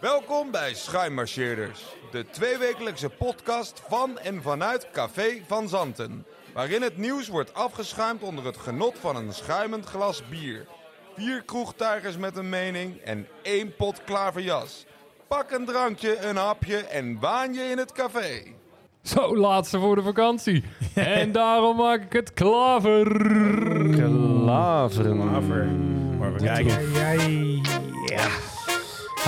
Welkom bij Schuimmarcheerders, de tweewekelijkse podcast van en vanuit Café van Zanten. Waarin het nieuws wordt afgeschuimd onder het genot van een schuimend glas bier. Vier kroegtuigers met een mening en één pot klaverjas. Pak een drankje, een hapje en waan je in het café. Zo, laatste voor de vakantie. en daarom maak ik het klaver. Klaveren. Maar we kijken.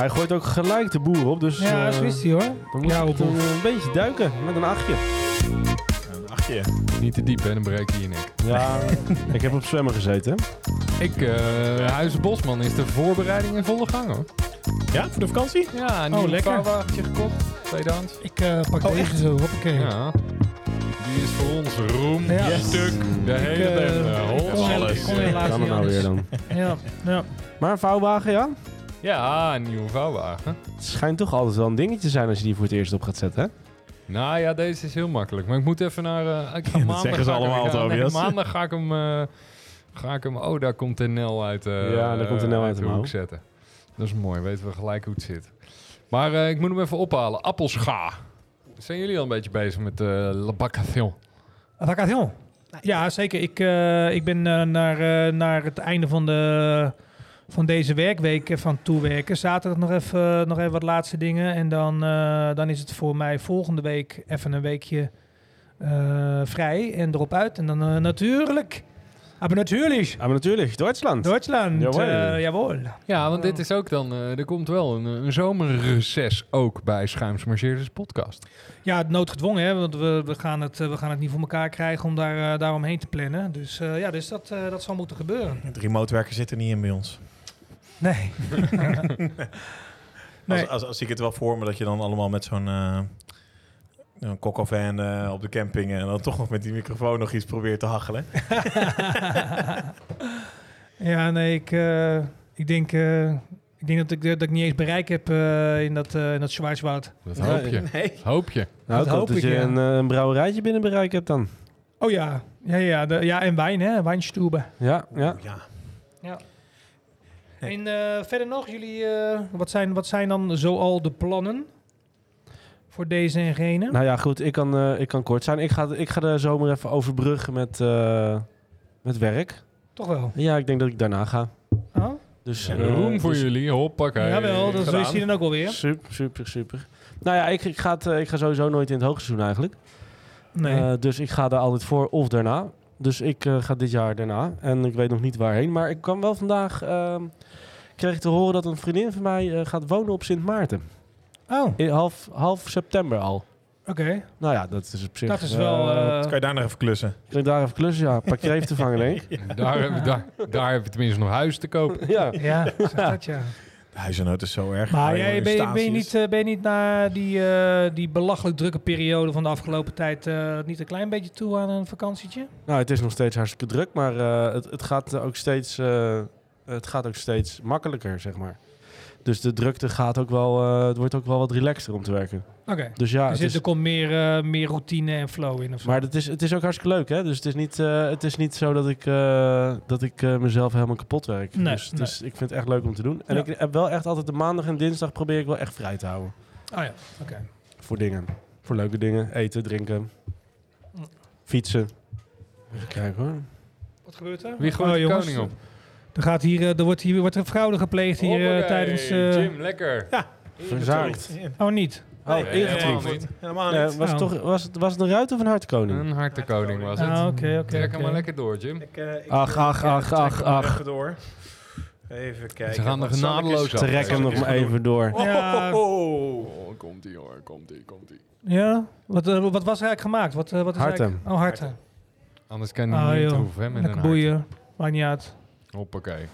Hij gooit ook gelijk de boer op, dus Ja, eh, zo is hij hoor. dan moet Ja, op- een, een beetje duiken met een achtje. Een achtje. Niet te diep, hè? Dan breek je je nek. Ja, ik heb op zwemmen gezeten. hè. Ik, eh Huizen Bosman, is de voorbereiding in volle gang, hoor. Ja, voor de vakantie? Ja, een nieuw lekker. vouwwagentje gekocht. Tweedehands. Ik eh, pak Oh, deze zo, hoppakee. Ja. Die is voor ons roem, Ja. stuk, de hele eh, dag. eh, alles. helaas Kan er nou weer anders. dan. Ja, ja. Maar een vouwwagen, ja? Ja, een nieuwe vouwwagen. Het schijnt toch altijd wel een dingetje te zijn als je die voor het eerst op gaat zetten, hè? Nou ja, deze is heel makkelijk. Maar ik moet even naar... eh, ik ga maandag zeggen ze allemaal, ik nee, Tobias. maandag ga ik hem... eh, ga ik hem... Oh, daar komt de Nel uit, eh, Ja, daar komt de Nel uit de de hoek mouw. zetten. Dat is mooi. Weten we gelijk hoe het zit. Maar eh, ik moet hem even ophalen. Appelscha. Zijn jullie al een beetje bezig met de uh, La? Vacation. Ja, zeker. Ik, eh, ik ben naar, eh, naar het einde van, de, van deze werkweek eh, van toewerken. Zaterdag nog even, nog even wat laatste dingen. En dan, eh, dan is het voor mij volgende week even een weekje eh, vrij en erop uit. En dan eh, natuurlijk... Maar natuurlijk, maar natuurlijk, Duitsland. Duitsland. Jawohl. eh, jawohl. Ja, want dit is ook dan... eh, er komt wel een, een zomerreces ook bij Schuims Marcheerders podcast. Ja, noodgedwongen, hè, want we, we, gaan het, eh, we gaan het niet voor elkaar krijgen om daar, eh, daaromheen te plannen. Dus eh, ja, dus dat, eh, dat zal moeten gebeuren. Het remote werken zit er niet in bij ons. Nee. Nee. Als, als, als ik het wel voor me dat je dan allemaal met zo'n eh een eh op de camping en dan toch nog met die microfoon nog iets probeert te hachelen. ja, nee, ik, eh, ik, denk, eh, ik denk dat ik, dat ik niet eens bereik heb eh, in dat, eh in dat Schwarzwald. Dat hoop je. Nee. Hoop je. Nou, Dat hoop hoop dat ik, je ja. een, eh, een brouwerijtje binnen bereik hebt dan. Oh ja, ja, ja, de, ja en wijn, hè, wijnstube. Ja, ja. Ja. Nee. En eh, verder nog, jullie, eh, wat, zijn, wat zijn dan zoal de plannen voor deze en gene? Nou ja, goed, ik kan, eh, ik kan kort zijn. Ik ga, ik ga de zomer even overbruggen met, eh, met werk. Toch wel. Ja, ik denk dat ik daarna ga. Oh? Dus, Ja, eh, Roem voor dus- jullie. Hoppakee. Jawel, dat is hij dan ook wel weer. Super, super, super. Nou ja, ik, ik, ga het, ik ga sowieso nooit in het hoogseizoen eigenlijk. Nee. Eh, dus ik ga daar altijd voor of daarna. Dus ik eh, ga dit jaar daarna. En ik weet nog niet waarheen. Maar ik kwam wel vandaag... ehm, kreeg ik te horen dat een vriendin van mij eh, gaat wonen op Sint Maarten. oh, oké. In half, half september al. Nou ja, dat is op zich... Dat is wel... eh, eh, Kan je daar nog even klussen? Kun je daar even klussen? Ja, pak je even te vangen, denk ik. Daar, heb je- daar, daar heb je tenminste nog huis te kopen. Ja. ja, zeg dat ja. De huizennood is zo erg. Maar jij, ben, je- ben, je staties. niet, ben je niet na die, eh, die belachelijk drukke periode van de afgelopen tijd eh, niet een klein beetje toe aan een vakantietje? Nou, het is nog steeds hartstikke druk, maar eh, het, het, gaat ook steeds, eh, het gaat ook steeds makkelijker, zeg maar. Dus de drukte gaat ook wel, eh, het wordt ook wel wat relaxter om te werken. Oké. Dus ja, Dus het er komt meer, eh, meer routine en flow in of zo? maar het is, het is ook hartstikke leuk, hè? Dus het is niet, eh, het is niet zo dat ik, eh, dat ik mezelf helemaal kapot werk. Nee, dus, nee. dus ik vind het echt leuk om te doen. En Ja. ik heb wel echt altijd de maandag en dinsdag probeer ik wel echt vrij te houden. Oh ja, oké. Voor dingen. Voor leuke dingen. Eten, drinken. Mm. Fietsen. Even kijken hoor. Wat gebeurt er? Wie gooit Oh, de koning op? Er, gaat hier, eh, er wordt hier wordt er fraude gepleegd hier eh, Hoppakee, tijdens... eh, Jim, lekker. Verzaakt. Oh, niet? Oh, Nee, helemaal niet. Helemaal niet. was, het Oh. toch, was, het, was het een ruit of een hartkoning? Een hartenkoning was het. Ah, oké, oké. Trek hem maar lekker door, Jim. Ik, eh, ik, Ach, ach, ach, trek ach, ach. Even door. Even kijken. Ze gaan er ik genadeloos af. Trek hem nog maar even door. Ja. Oh, Oh, komt ie hoor, komt ie, komt ie. Ja? Wat, eh, wat was er eigenlijk gemaakt? Wat, wat is Harten. eigenlijk- Oh, harten. Anders kan je niet joh. troeven, hè, met Lekker een boeien. Maakt niet uit. Hoppakee.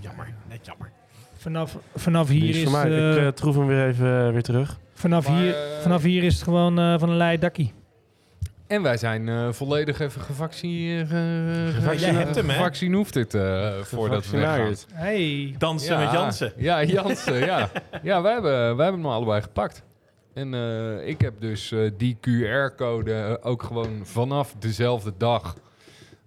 jammer. Net jammer. Vanaf, vanaf hier is is, voor mij. eh, ik eh, troef hem weer even eh, weer terug. vanaf, Maar, hier, vanaf hier is het gewoon eh, van een lei dakkie. En wij zijn eh, volledig even gevaccineerd. Jij hebt hem, hè? Gevaccineerd het eh, voordat we weggaan. Hey. Dansen met Jansen. Ja, Jansen, ja. Ja, wij hebben, wij hebben hem allebei gepakt. En eh, ik heb dus eh, die QR-code ook gewoon vanaf dezelfde dag...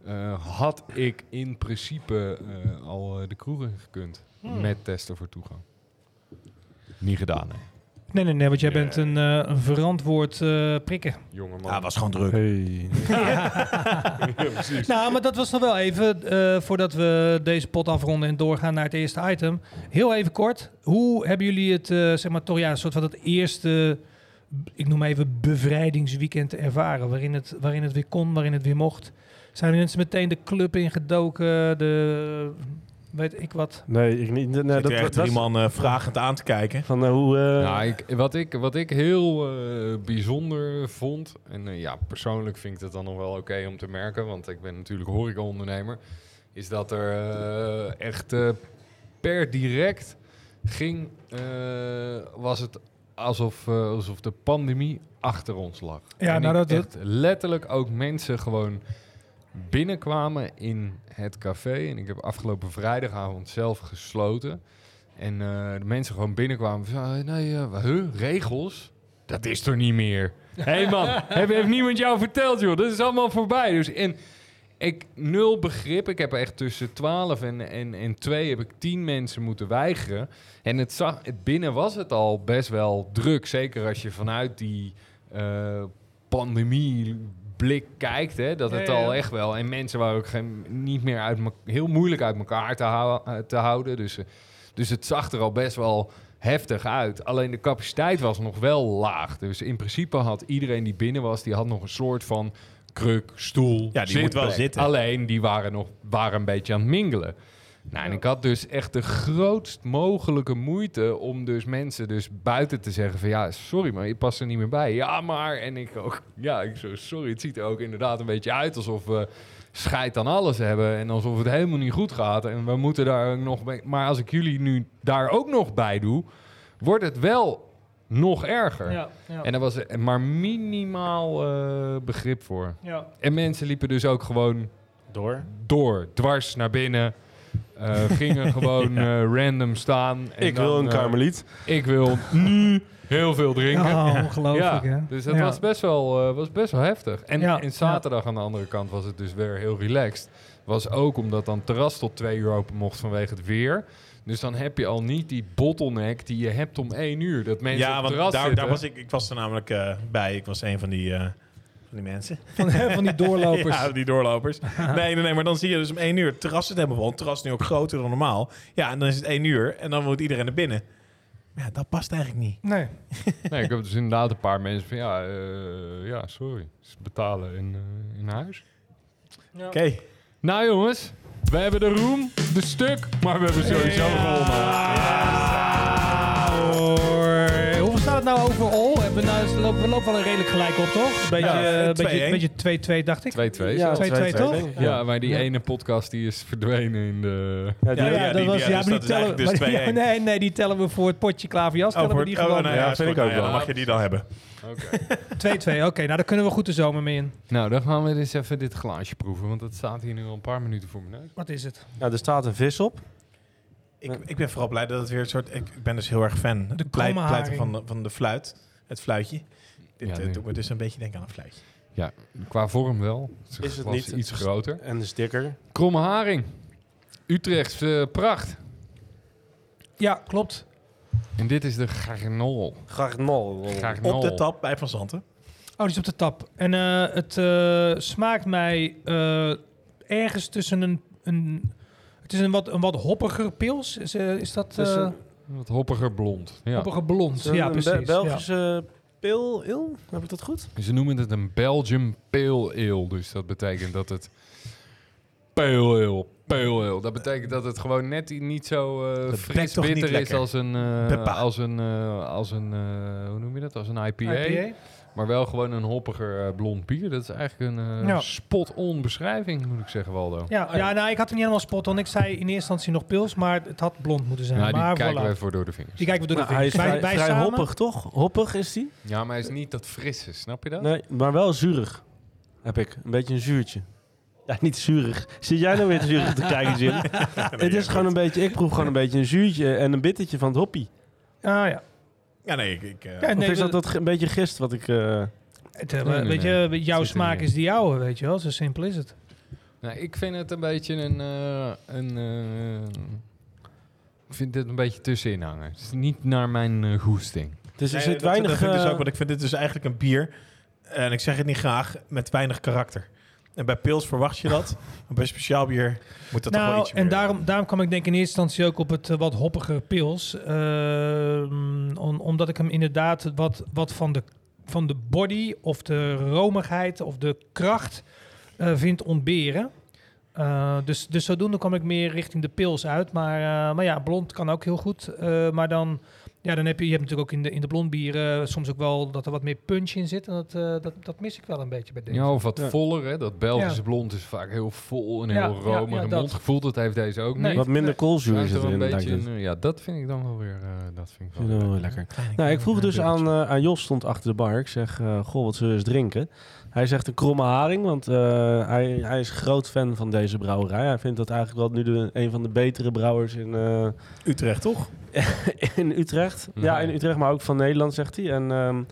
eh, had ik in principe eh, al eh, de kroegen gekund. Hmm. Met testen voor toegang. Niet gedaan, nee. Nee, nee, nee, want jij bent een, eh, een verantwoord eh, prikken. Jonge man. Ja, was gewoon druk. Hey. Nou, maar dat was nog wel even, eh, voordat we deze pot afronden en doorgaan naar het eerste item. Heel even kort, hoe hebben jullie het, eh, zeg maar toch ja, een soort van het eerste, ik noem even bevrijdingsweekend ervaren, waarin het, waarin het weer kon, waarin het weer mocht? Zijn mensen meteen de club ingedoken, de, weet ik wat? Nee, ik niet. Nee, Zit dat, er echt dat, drie man eh, vragend aan te kijken. Van eh, hoe... eh, Nou, ik, wat, ik, wat ik heel eh, bijzonder vond, en ja, persoonlijk vind ik het dan nog wel oké om te merken, want ik ben natuurlijk horecaondernemer, is dat er echt per direct ging, eh, was het alsof, alsof de pandemie achter ons lag. Ja, En nou, dat- echt letterlijk ook mensen gewoon binnenkwamen in het café. En ik heb afgelopen vrijdagavond zelf gesloten. En eh, de mensen gewoon binnenkwamen. Van, eh, nee, huh, regels? Dat is er niet meer. Hé hey man, heeft, heeft niemand jou verteld, joh? Dat is allemaal voorbij. Dus en ik nul begrip. Ik heb echt tussen 12 en, en, en 2 heb ik 10 mensen moeten weigeren. En het, zag, het binnen was het al best wel druk. Zeker als je vanuit die pandemie blik kijkt, hè, dat het ja, ja. al echt wel. En mensen waren ook geen, niet meer uit heel moeilijk uit elkaar te, hou- eh, te houden. Dus, eh, dus het zag er al best wel heftig uit. Alleen de capaciteit was nog wel laag. Dus in principe had iedereen die binnen was, die had nog een soort van kruk, stoel. Ja, die moet wel zitten. Alleen die waren nog waren een beetje aan het mingelen. Nou, en ik had dus echt de grootst mogelijke moeite om dus mensen dus buiten te zeggen van ja, sorry, maar je past er niet meer bij. Ja, maar en ik ook, ja, ik zo sorry. Het ziet er ook inderdaad een beetje uit alsof we scheid aan alles hebben en alsof het helemaal niet goed gaat en we moeten daar ook nog mee. Maar als ik jullie nu daar ook nog bij doe, wordt het wel nog erger. Ja, ja. En daar was er maar minimaal eh, begrip voor. ja. En mensen liepen dus ook gewoon door. door, dwars naar binnen. Eh, gingen gewoon eh, random staan. En ik wil een eh, karmeliet. ik wil nu heel veel drinken. Oh, ongelooflijk, hè? dus dat Ja. was, best wel, eh, was best wel heftig. En, Ja, en zaterdag aan de andere kant was het dus weer heel relaxed. Was ook omdat dan terras tot twee uur open mocht vanwege het weer. Dus dan heb je al niet die bottleneck die je hebt om één uur. Dat mensen Ja, op het want terras daar, zitten. daar was ik, ik was er namelijk eh, bij. Ik was een van die, eh, van die mensen. Van, van die doorlopers. Ja, die doorlopers. nee, nee, nee, maar dan zie je dus om één uur. Het terras zit helemaal vol. Het terras is nu ook groter dan normaal. Ja, en dan is het één uur en dan moet iedereen naar binnen. Ja, dat past eigenlijk niet. Nee. Nee, ik heb dus inderdaad een paar mensen van ja, eh, ja sorry. Ze betalen in, eh, in huis. Oké. Nou jongens, we hebben de roem, de stuk, maar we hebben sowieso gewonnen. Staat het nou overal? Hebben we, nou, we lopen, we lopen wel een redelijk gelijk op, toch? Een beetje, Ja, eh, 2-1. beetje, beetje 2-2, dacht ik. 2-2. Ja, zelfs. 2-2 toch? Ja, maar die Ja. ene podcast die is verdwenen in de... Ja, die- Ja, ja, die- dat was, ja, ja, dus maar die tellen, dus maar- ja, 2-1. nee, nee, die tellen we voor het potje klaverjas. Oh, tellen voor we die oh, gewoon. nou Ja, vind ik ook Nou wel. Dan mag je die dan hebben. Oké. 2-2, oké. nou, daar kunnen we goed de zomer mee in. nou, dan gaan we eens even dit glaasje proeven, want dat staat hier nu al een paar minuten voor mijn neus. Wat is het? Ja, er staat een vis op. Ik, ik ben vooral blij dat het weer een soort... Ik, ik ben dus heel erg fan. De Pleit, kromme pleiten van de, van de fluit. Het fluitje. Dit Ja, eh, nu. doet me dus een beetje denken aan een fluitje. Ja, qua vorm wel. Het Is het niet? iets groter. En de sticker. Kromme haring. Utrechts eh, pracht. Ja, klopt. En dit is de garnol. Garnol. Garnol. Op de tap bij Van Zanten. Oh, die is op de tap. En eh, het eh, smaakt mij eh, ergens tussen een, een... Het is een wat, een wat hoppiger pils. Is, eh, is dat eh een- Wat hoppiger blond. Ja. hoppiger blond? Ja, een precies. Be- ja. Belgische il? Heb ik dat goed? Ze noemen het een Belgium Pale Ale. Dus dat betekent dat het... Pale Ale. Pale Ale. Dat betekent dat het gewoon net niet zo eh, Dat fris bitter is lekker. als een... eh, als een, als een hoe noem je dat? Als een IPA. IPA? Maar wel gewoon een hoppiger eh, blond bier. Dat is eigenlijk een eh, Ja. spot-on beschrijving, moet ik zeggen, Waldo. Ja, ja nou, ik had hem niet helemaal spot on. Ik zei in eerste instantie nog pils, maar het had blond moeten zijn. Nou, die maar kijken voilà. we even door de vingers. Die kijken we door de Nou, hij is vingers. vrij, samen, hoppig, toch? Hoppig is die? Ja, maar hij is niet dat frisse, snap je dat? Nee, maar wel zuurig. Heb ik. Een beetje een zuurtje. Ja, niet zuurig. Zit jij nou weer te zuurig te kijken, Jim? het is gewoon een beetje... Ik proef gewoon een beetje een zuurtje en een bittertje van het hoppie. Ah ja. Ja, nee, ik... ik eh, Ja, of nee, is dat, dat een beetje gist wat ik... eh, Het, eh, Nee, nee, weet nee. je, jouw Zit smaak is die jouwe, weet je wel. Zo simpel is het. Nou, ik vind het een beetje een... eh, een Ik vind dit een beetje tussenin hangen. Het is niet naar mijn goesting. Dus er Nee, zit dat- weinig... Dat vind ik dus ook, want ik vind dit dus eigenlijk een bier. En ik zeg het niet graag, met weinig karakter. En bij pils verwacht je dat. maar bij speciaal bier moet dat toch wel nou, ietsje en meer. daarom, daarom kwam ik denk in eerste instantie ook op het eh, wat hoppige pils. Ehm, om- omdat ik hem inderdaad wat, wat van, de, van de body of de romigheid of de kracht eh, vind ontberen. Eh, dus, dus zodoende kwam ik meer richting de pils uit. Maar, maar ja, blond kan ook heel goed. Maar dan, ja, dan heb je, je hebt natuurlijk ook in de, in de blond bieren soms ook wel dat er wat meer punch in zit. En dat, eh, dat, dat mis ik wel een beetje bij deze. Ja, of wat Ja. voller. Hè? Dat Belgische Ja. blond is vaak heel vol en heel ja, romig ja, en dat. mondgevoeld. Dat heeft deze ook Nee. niet. wat minder koolzuur zit er een beetje in, ja, dat vind ik dan wel weer... eh, dat vind ik wel lekker. Nou, ik vroeg dus aan, eh, aan Jos, stond achter de bar. Ik zeg, eh, goh, wat zullen we eens drinken? Hij zegt een kromme haring, want eh, hij, hij is groot fan van deze brouwerij. Hij vindt dat eigenlijk wel nu de, een van de betere brouwers in, eh, Utrecht, toch? in Utrecht. Ja, in. Utrecht, maar ook van Nederland, zegt hij. En ehm,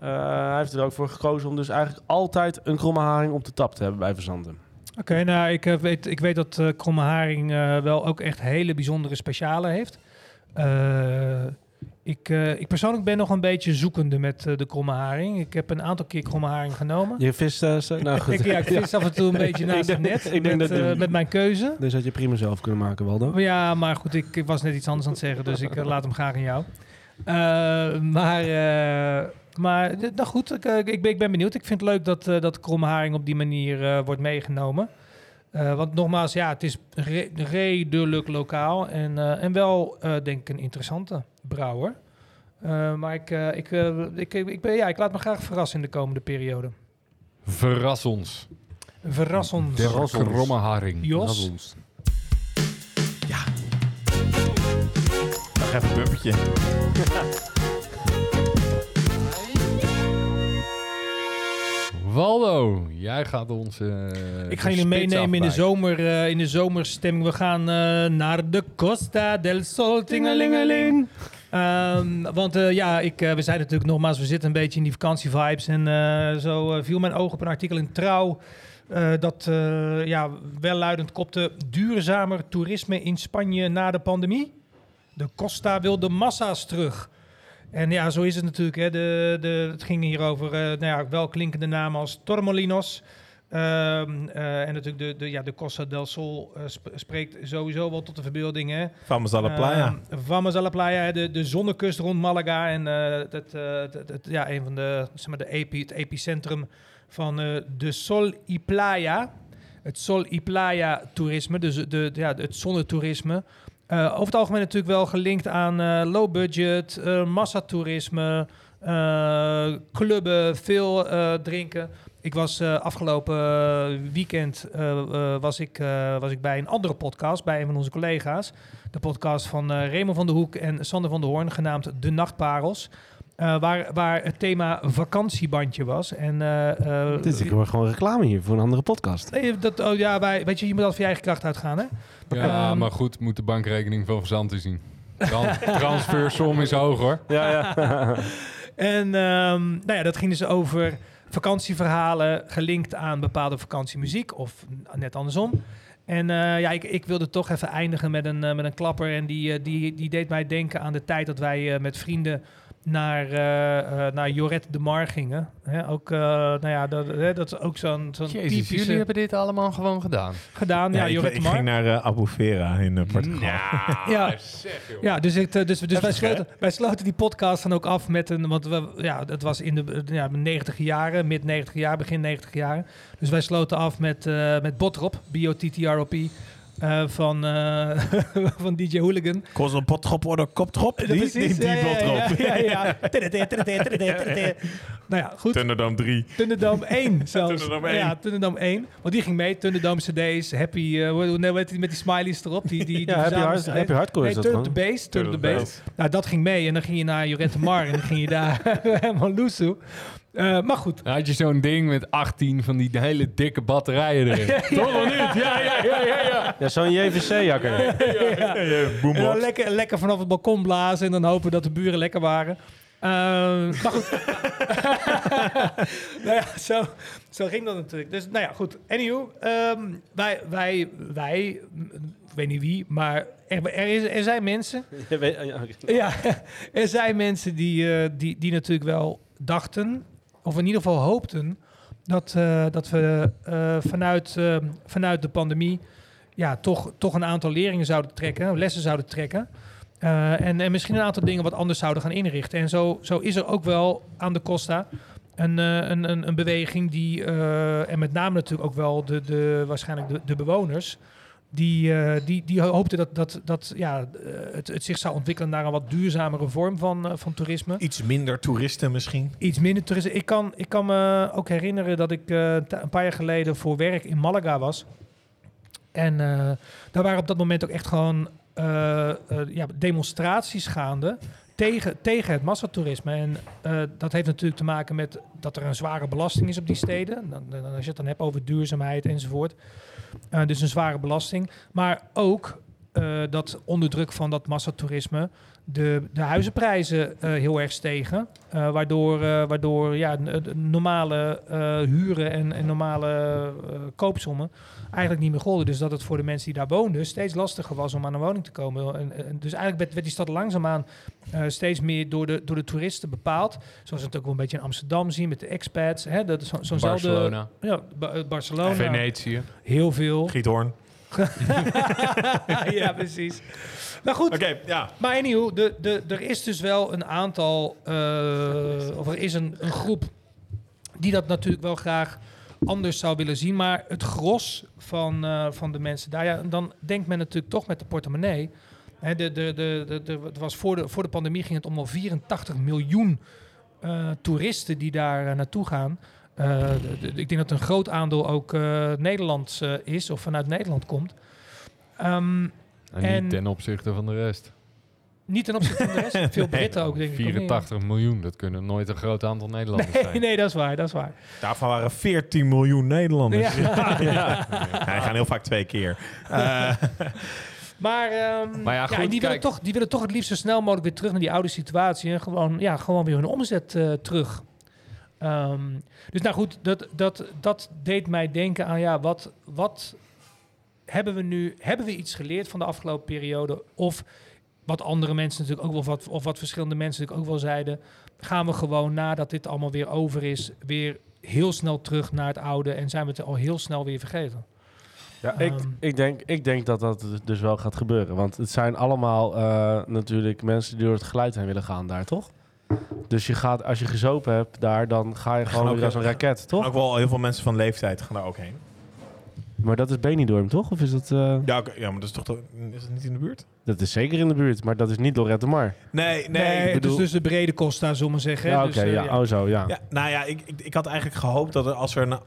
eh, hij heeft er ook voor gekozen om dus eigenlijk altijd een kromme haring op de tap te hebben bij Verzanten. Oké, nou, ik, weet, ik weet dat eh Kromme Haring eh, wel ook echt hele bijzondere speciale heeft. Eh, ik, eh, ik persoonlijk ben nog een beetje zoekende met eh, de Kromme Haring. Ik heb een aantal keer Kromme Haring genomen. Je vist, eh, nou goed. ik, ja, ik vis af en toe een beetje naast het net ik denk met, dat- met mijn keuze. Deze had je prima zelf kunnen maken, Waldo. Ja, maar goed, ik, ik was net iets anders aan het zeggen, dus ik laat hem graag aan jou. Maar, maar nou goed, ik, ik, ben, ik ben benieuwd. Ik vind het leuk dat, dat kromme haring op die manier wordt meegenomen. Want nogmaals, ja, het is re- redelijk lokaal en, en wel, denk ik, een interessante brouwer. Eh, maar ik, eh, ik, eh, ik, ik, ben, ja, ik laat me graag verrassen in de komende periode. Verras ons. Verras ons. De Verras ons. kromme haring. Jos? Nog even een bumpertje. Waldo, jij gaat ons... Ik ga jullie meenemen in de, zomer, eh, in de zomerstemming. We gaan eh, naar de Costa del Sol, tingelingeling. Ehm, want eh, ja, ik, we zijn natuurlijk nogmaals, we zitten een beetje in die vakantievibes. En eh, zo viel mijn oog op een artikel in Trouw. eh, dat eh, ja, welluidend kopte duurzamer toerisme in Spanje na de pandemie. De Costa wil de massa's terug. En ja, zo is het natuurlijk. Hè. De, de, het ging hier over eh, nou ja, welklinkende namen als Tormolinos. Ehm, eh, en natuurlijk de, de, ja, de Costa del Sol eh, sp- spreekt sowieso wel tot de verbeelding. Hè. Vamos a la playa. Ehm, Vamos a la playa, de, de zonnekust rond Malaga. En het- ja, een van de, zeg maar, de epi, het epicentrum van de Sol y Playa. Het Sol y Playa toerisme, dus de, de, ja, het zonnetoerisme. Eh, over het algemeen natuurlijk wel gelinkt aan eh, low budget, eh massatoerisme, clubben, veel drinken. Ik was afgelopen weekend was ik, was ik bij een andere podcast, bij een van onze collega's. De podcast van Raymond van der Hoek en Sander van der Hoorn, genaamd De Nachtparels. Eh, waar, waar het thema vakantiebandje was. En, eh, eh, Dit is ik hoor gewoon reclame hier voor een andere podcast. Nee, dat, oh ja, wij, weet je, je moet altijd van je eigen kracht uitgaan, hè? Ja, Ehm, maar goed, moet de bankrekening van Verzanten zien. Tran transfersom is hoog hoor. Ja, ja. En ehm, nou ja, dat ging dus over vakantieverhalen gelinkt aan bepaalde vakantiemuziek of net andersom. En eh, ja, ik, ik wilde toch even eindigen met een, eh, met een klapper. En die, eh, die, die deed mij denken aan de tijd dat wij eh, met vrienden naar, eh, eh, naar Joret de Mar gingen. Hè, ook, eh, nou ja, dat, hè, dat is ook zo'n zo'n Jezus, typische jullie hebben dit allemaal gewoon gedaan. gedaan. Ja, Ja, ik, Joret ik de Mar. ging naar eh, Abu Vera in Portugal. Ja. zeg joh. Ja, dus, ik, dus, dus wij, hè? sloten, wij sloten die podcast dan ook af met een... Want we, ja, het was in de ja, 90 jaren, mid 90 jaar, begin 90 jaren. Dus wij sloten af met, eh met Botrop, B-O-T-T-R-O-P, eh, van, eh, van DJ Hooligan. Kost een potgrop of een koptrop? Die, Precies, die, die ja, ja. Nou ja, goed. Thunderdome 3. Thunderdome 1 zelfs. Thunderdome 1. Ja, Thunderdome 1. Want die ging mee. Thunderdome CD's, Happy, eh, hoe heet die met die smileys erop. Die, die, die ja happy, hard, happy Hardcore Nee, is dat Turn the. Bass. Turn the Bass. Nou, dat ging mee. En dan ging je naar Jorette Mar en dan ging je daar helemaal loesoe. Eh, maar goed. Dan had je zo'n ding met 18 van die hele dikke batterijen erin. Toch wel niet? Ja, ja, ja, ja. ja. Ja, zo'n JVC-jakker. En dan lekker, lekker vanaf het balkon blazen en dan hopen dat de buren lekker waren. Eh, maar goed. nou ja, zo, zo ging dat natuurlijk. Dus nou ja, goed. Anywho, ehm, wij, wij, wij, ik weet niet wie, maar er, er, is, er zijn mensen ja, ja, er zijn mensen die, eh, die, die natuurlijk wel dachten, of in ieder geval hoopten, dat, eh, dat we eh, vanuit, eh, vanuit de pandemie ja, toch, toch een aantal leringen zouden trekken, lessen zouden trekken. En, en misschien een aantal dingen wat anders zouden gaan inrichten. En zo, zo is er ook wel aan de Costa een, een, een, een beweging die, en met name natuurlijk ook wel de, de, waarschijnlijk de, de bewoners, die, eh, die, die hoopten dat, dat, dat ja, eh, het, het zich zou ontwikkelen naar een wat duurzamere vorm van, eh, van toerisme. Iets minder toeristen misschien. Iets minder toerisme. Ik kan, ik kan me ook herinneren dat ik een paar jaar geleden voor werk in Malaga was. En daar waren op dat moment ook echt gewoon ja, demonstraties gaande tegen, tegen het massatoerisme. En dat heeft natuurlijk te maken met dat er een zware belasting is op die steden. Dan, dan, als je het dan hebt over duurzaamheid enzovoort. Eh, dus een zware belasting. Maar ook eh, dat onder druk van dat massatoerisme de, de huizenprijzen eh, heel erg stegen. Waardoor waardoor ja, normale huren en, en normale koopsommen eigenlijk niet meer golden. Dus dat het voor de mensen die daar woonden steeds lastiger was om aan een woning te komen. En, en dus eigenlijk werd, werd die stad langzaamaan eh steeds meer door de, door de toeristen bepaald. Zoals we het ook wel een beetje in Amsterdam zien met de expats. Hè, dat is zo- zo'nzelfde... Barcelona, Ja, Ba- eh, Barcelona. Venetië. Heel veel. Giethoorn. ja, precies. Maar goed, Oké, ja. maar anyhow, de, de, er is dus wel een aantal, eh, of er is een, een groep die dat natuurlijk wel graag anders zou willen zien. Maar het gros van, eh, van de mensen daar, ja, dan denkt men natuurlijk toch met de portemonnee. Hè, de, de, de, de, het was voor, de, voor de pandemie ging het om al 84 miljoen eh, toeristen die daar eh, naartoe gaan. Ik denk dat een groot aandeel ook Nederlands is of vanuit Nederland komt. Ehm, En, En- niet ten opzichte van de rest. Niet ten opzichte van de rest. Veel Britten ook, denk ik. of niet? 84 miljoen, dat kunnen nooit een groot aantal Nederlanders Nee, zijn. nee, dat is waar, dat is waar. Daarvan waren 14 miljoen Nederlanders. Ja. Ja. Hij gaan heel vaak twee keer. Eh, Maar, ehm, Maar ja, goed, die, willen toch, die willen toch het liefst zo snel mogelijk weer terug naar die oude situatie. En gewoon, ja, gewoon weer hun omzet eh, terug. Ehm, dus nou goed, dat, dat, dat deed mij denken aan, ja, wat, wat hebben we nu, hebben we iets geleerd van de afgelopen periode? Of wat andere mensen natuurlijk ook wel, wat, of wat verschillende mensen natuurlijk ook wel zeiden, gaan we gewoon nadat dit allemaal weer over is, weer heel snel terug naar het oude en zijn we het al heel snel weer vergeten? Ja, ik, Ehm. ik, denk, ik denk dat dat dus wel gaat gebeuren. Want het zijn allemaal eh, natuurlijk mensen die door het geluid heen willen gaan daar, toch? Dus je gaat, als je gezopen hebt daar, dan ga je gewoon ook weer als een raket, toch? ook wel heel veel mensen van leeftijd gaan daar ook heen. Maar dat is Benidorm, toch? Of is dat... eh, Ja, ja maar dat is toch... Is dat niet in de buurt? Dat is zeker in de buurt, maar dat is niet Lorette Mar. Nee, Nee, nee. het bedoel- is dus de brede Costa, zullen we maar zeggen. hè. Ja, Dus, oké, eh, ja. Oh, zo, ja. Ja, nou ja, ik, ik, ik had eigenlijk gehoopt dat er als er... Nou,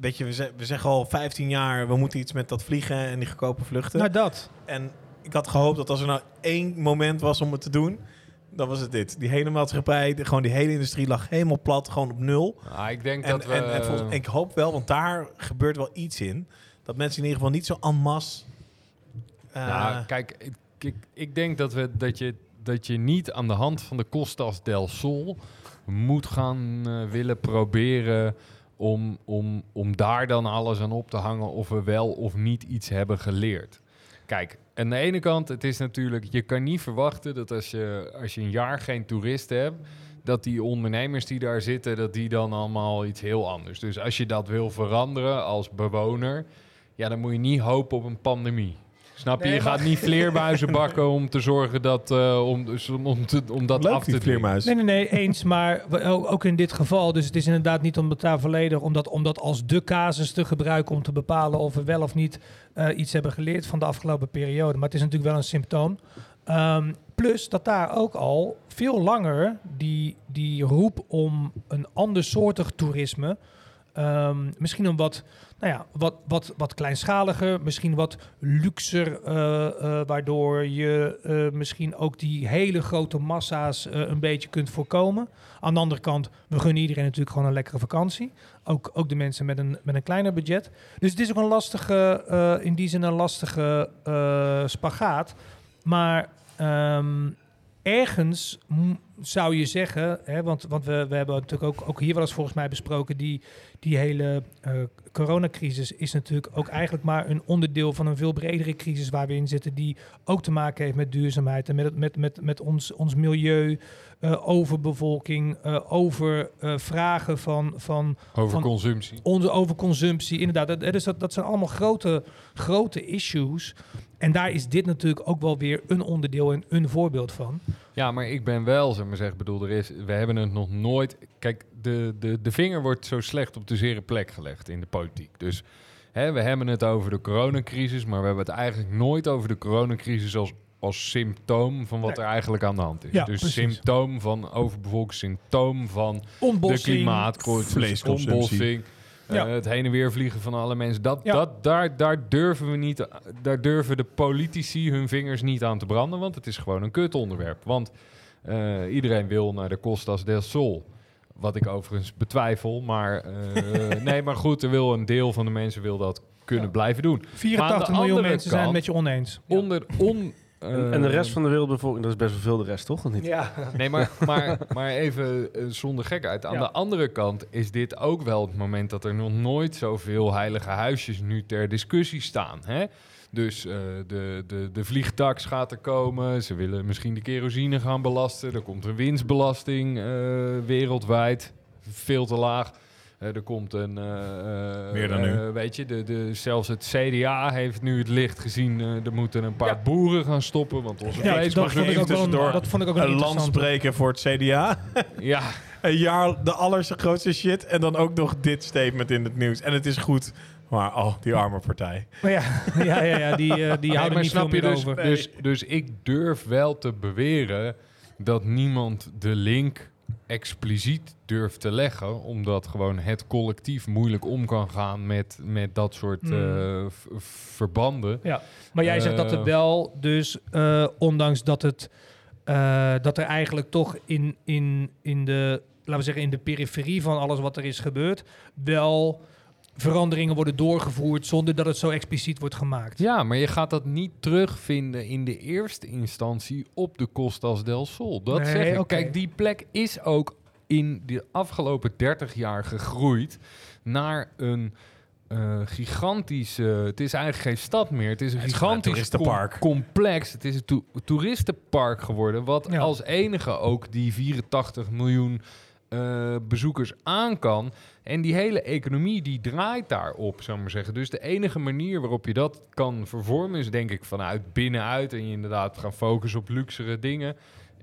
weet je, we, ze- we zeggen al 15 jaar... we moeten iets met dat vliegen en die goedkope vluchten. Nou, dat. En ik had gehoopt dat als er nou één moment was om het te doen... dan was het dit. Die hele maatschappij, de- gewoon die hele industrie lag helemaal plat. Gewoon op nul. Ah, ik denk En, dat we... en, en volgens- ik hoop wel, want daar gebeurt wel iets in... dat mensen in ieder geval niet zo en masse... eh, Nou, kijk, ik, ik, ik denk dat, we, dat, je, dat je niet aan de hand van de Costas del Sol moet gaan eh, willen proberen om, om, om daar dan alles aan op te hangen of we wel of niet iets hebben geleerd. Kijk, aan de ene kant, het is natuurlijk, je kan niet verwachten dat als je, als je een jaar geen toeristen hebt, dat die ondernemers die daar zitten, dat die dan allemaal iets heel anders. Dus als je dat wil veranderen als bewoner, ja, dan moet je niet hopen op een pandemie. Snap je? Nee, je maar- gaat niet vleermuizen bakken om te zorgen dat, eh, om, om, om, te, om dat leuk, af te vleermuis. Nee, nee, nee, eens. Maar ook in dit geval, dus het is inderdaad niet om het daar volledig, om dat, om dat als de casus te gebruiken om te bepalen of we wel of niet eh, iets hebben geleerd van de afgelopen periode. Maar het is natuurlijk wel een symptoom. Ehm, plus dat daar ook al veel langer die, die roep om een andersoortig toerisme, ehm, misschien een wat, nou ja, wat, wat, wat kleinschaliger, misschien wat luxer, eh, eh, waardoor je eh, misschien ook die hele grote massa's een beetje kunt voorkomen. Aan de andere kant, we gunnen iedereen natuurlijk gewoon een lekkere vakantie. Ook, ook de mensen met een, met een kleiner budget. Dus het is ook een lastige, in die zin een lastige spagaat. Maar ehm, ergens zou je zeggen, hè, want, want we, we hebben natuurlijk ook, ook hier wel eens volgens mij besproken, die, die hele eh, coronacrisis is natuurlijk ook eigenlijk maar een onderdeel van een veel bredere crisis waar we in zitten, die ook te maken heeft met duurzaamheid en met, met, met, met ons, ons milieu, eh, overbevolking, eh, over eh, vragen van, van Over Van- consumptie. onze overconsumptie. Inderdaad, dat, dus dat, dat zijn allemaal grote, grote issues. En daar is dit natuurlijk ook wel weer een onderdeel en een voorbeeld van. Ja, maar ik ben wel, zeg maar zeggen, bedoel, er is, we hebben het nog nooit... Kijk, de, de, de vinger wordt zo slecht op de zere plek gelegd in de politiek. Dus hè, we hebben het over de coronacrisis, maar we hebben het eigenlijk nooit over de coronacrisis als, als symptoom van wat Nee. er eigenlijk aan de hand is. Ja, dus precies. symptoom van overbevolking, symptoom van Ontbossing. de klimaatcrisis, vleesconsumptie. ontbossing, eh, Ja. het heen en weer vliegen van alle mensen. Dat, Ja. dat, daar, daar, durven we niet, daar durven de politici hun vingers niet aan te branden, want het is gewoon een kutonderwerp. Want eh, iedereen wil naar de Costas del Sol. Wat ik overigens betwijfel, maar eh, nee, maar goed, er wil een deel van de mensen wil dat kunnen Ja. blijven doen. 84 Maar aan de miljoen mensen zijn het met je oneens. Onder, on, En, en de rest eh, van de wereldbevolking, dat is best wel veel de rest, toch? Of niet? Ja. Nee, maar, maar, maar even eh, zonder gekheid. Aan Ja. de andere kant is dit ook wel het moment dat er nog nooit zoveel heilige huisjes nu ter discussie staan. Hè? Dus eh, de, de, de vliegtax gaat er komen. Ze willen misschien de kerosine gaan belasten. Er komt een winstbelasting eh, wereldwijd. Veel te laag. Eh, er komt een... eh, eh, Meer dan nu. eh, weet je, de, de, zelfs het CDA heeft nu het licht gezien. eh, er moeten een paar Ja. boeren gaan stoppen, want onze Ja, vlees dat mag vond ik niet. ook wel een, tussendoor dat vond ik ook Een land interessant. spreken voor het CDA. Ja, Een jaar de allergrootste shit. En dan ook nog dit statement in het nieuws. En het is goed. Maar oh, die arme partij. Maar ja, ja, ja, ja, die, die Nee, houden maar niet veel snap meer dus, over. dus, dus ik durf wel te beweren dat niemand de link expliciet durft te leggen, omdat gewoon het collectief moeilijk om kan gaan met, met dat soort Hmm. eh, verbanden. Ja, maar jij zegt dat er Eh. wel, dus eh, ondanks dat het dat er eigenlijk toch in, in, in de, laten we zeggen, in de periferie van alles wat er is gebeurd, wel veranderingen worden doorgevoerd zonder dat het zo expliciet wordt gemaakt. Ja, maar je gaat dat niet terugvinden in de eerste instantie op de Costas del Sol. Dat Nee, zeg ik. oké. Kijk, die plek is ook in de afgelopen 30 jaar gegroeid naar een eh gigantische... Het is eigenlijk geen stad meer. Het is een Het is gewoon een gigantisch toeristenpark. com- complex. Het is een to- toeristenpark geworden. Wat Ja. als enige ook die 84 miljoen eh, bezoekers aan kan. En die hele economie die draait daarop, zou ik maar zeggen. Dus de enige manier waarop je dat kan vervormen is denk ik vanuit binnenuit. En je inderdaad gaan focussen op luxere dingen.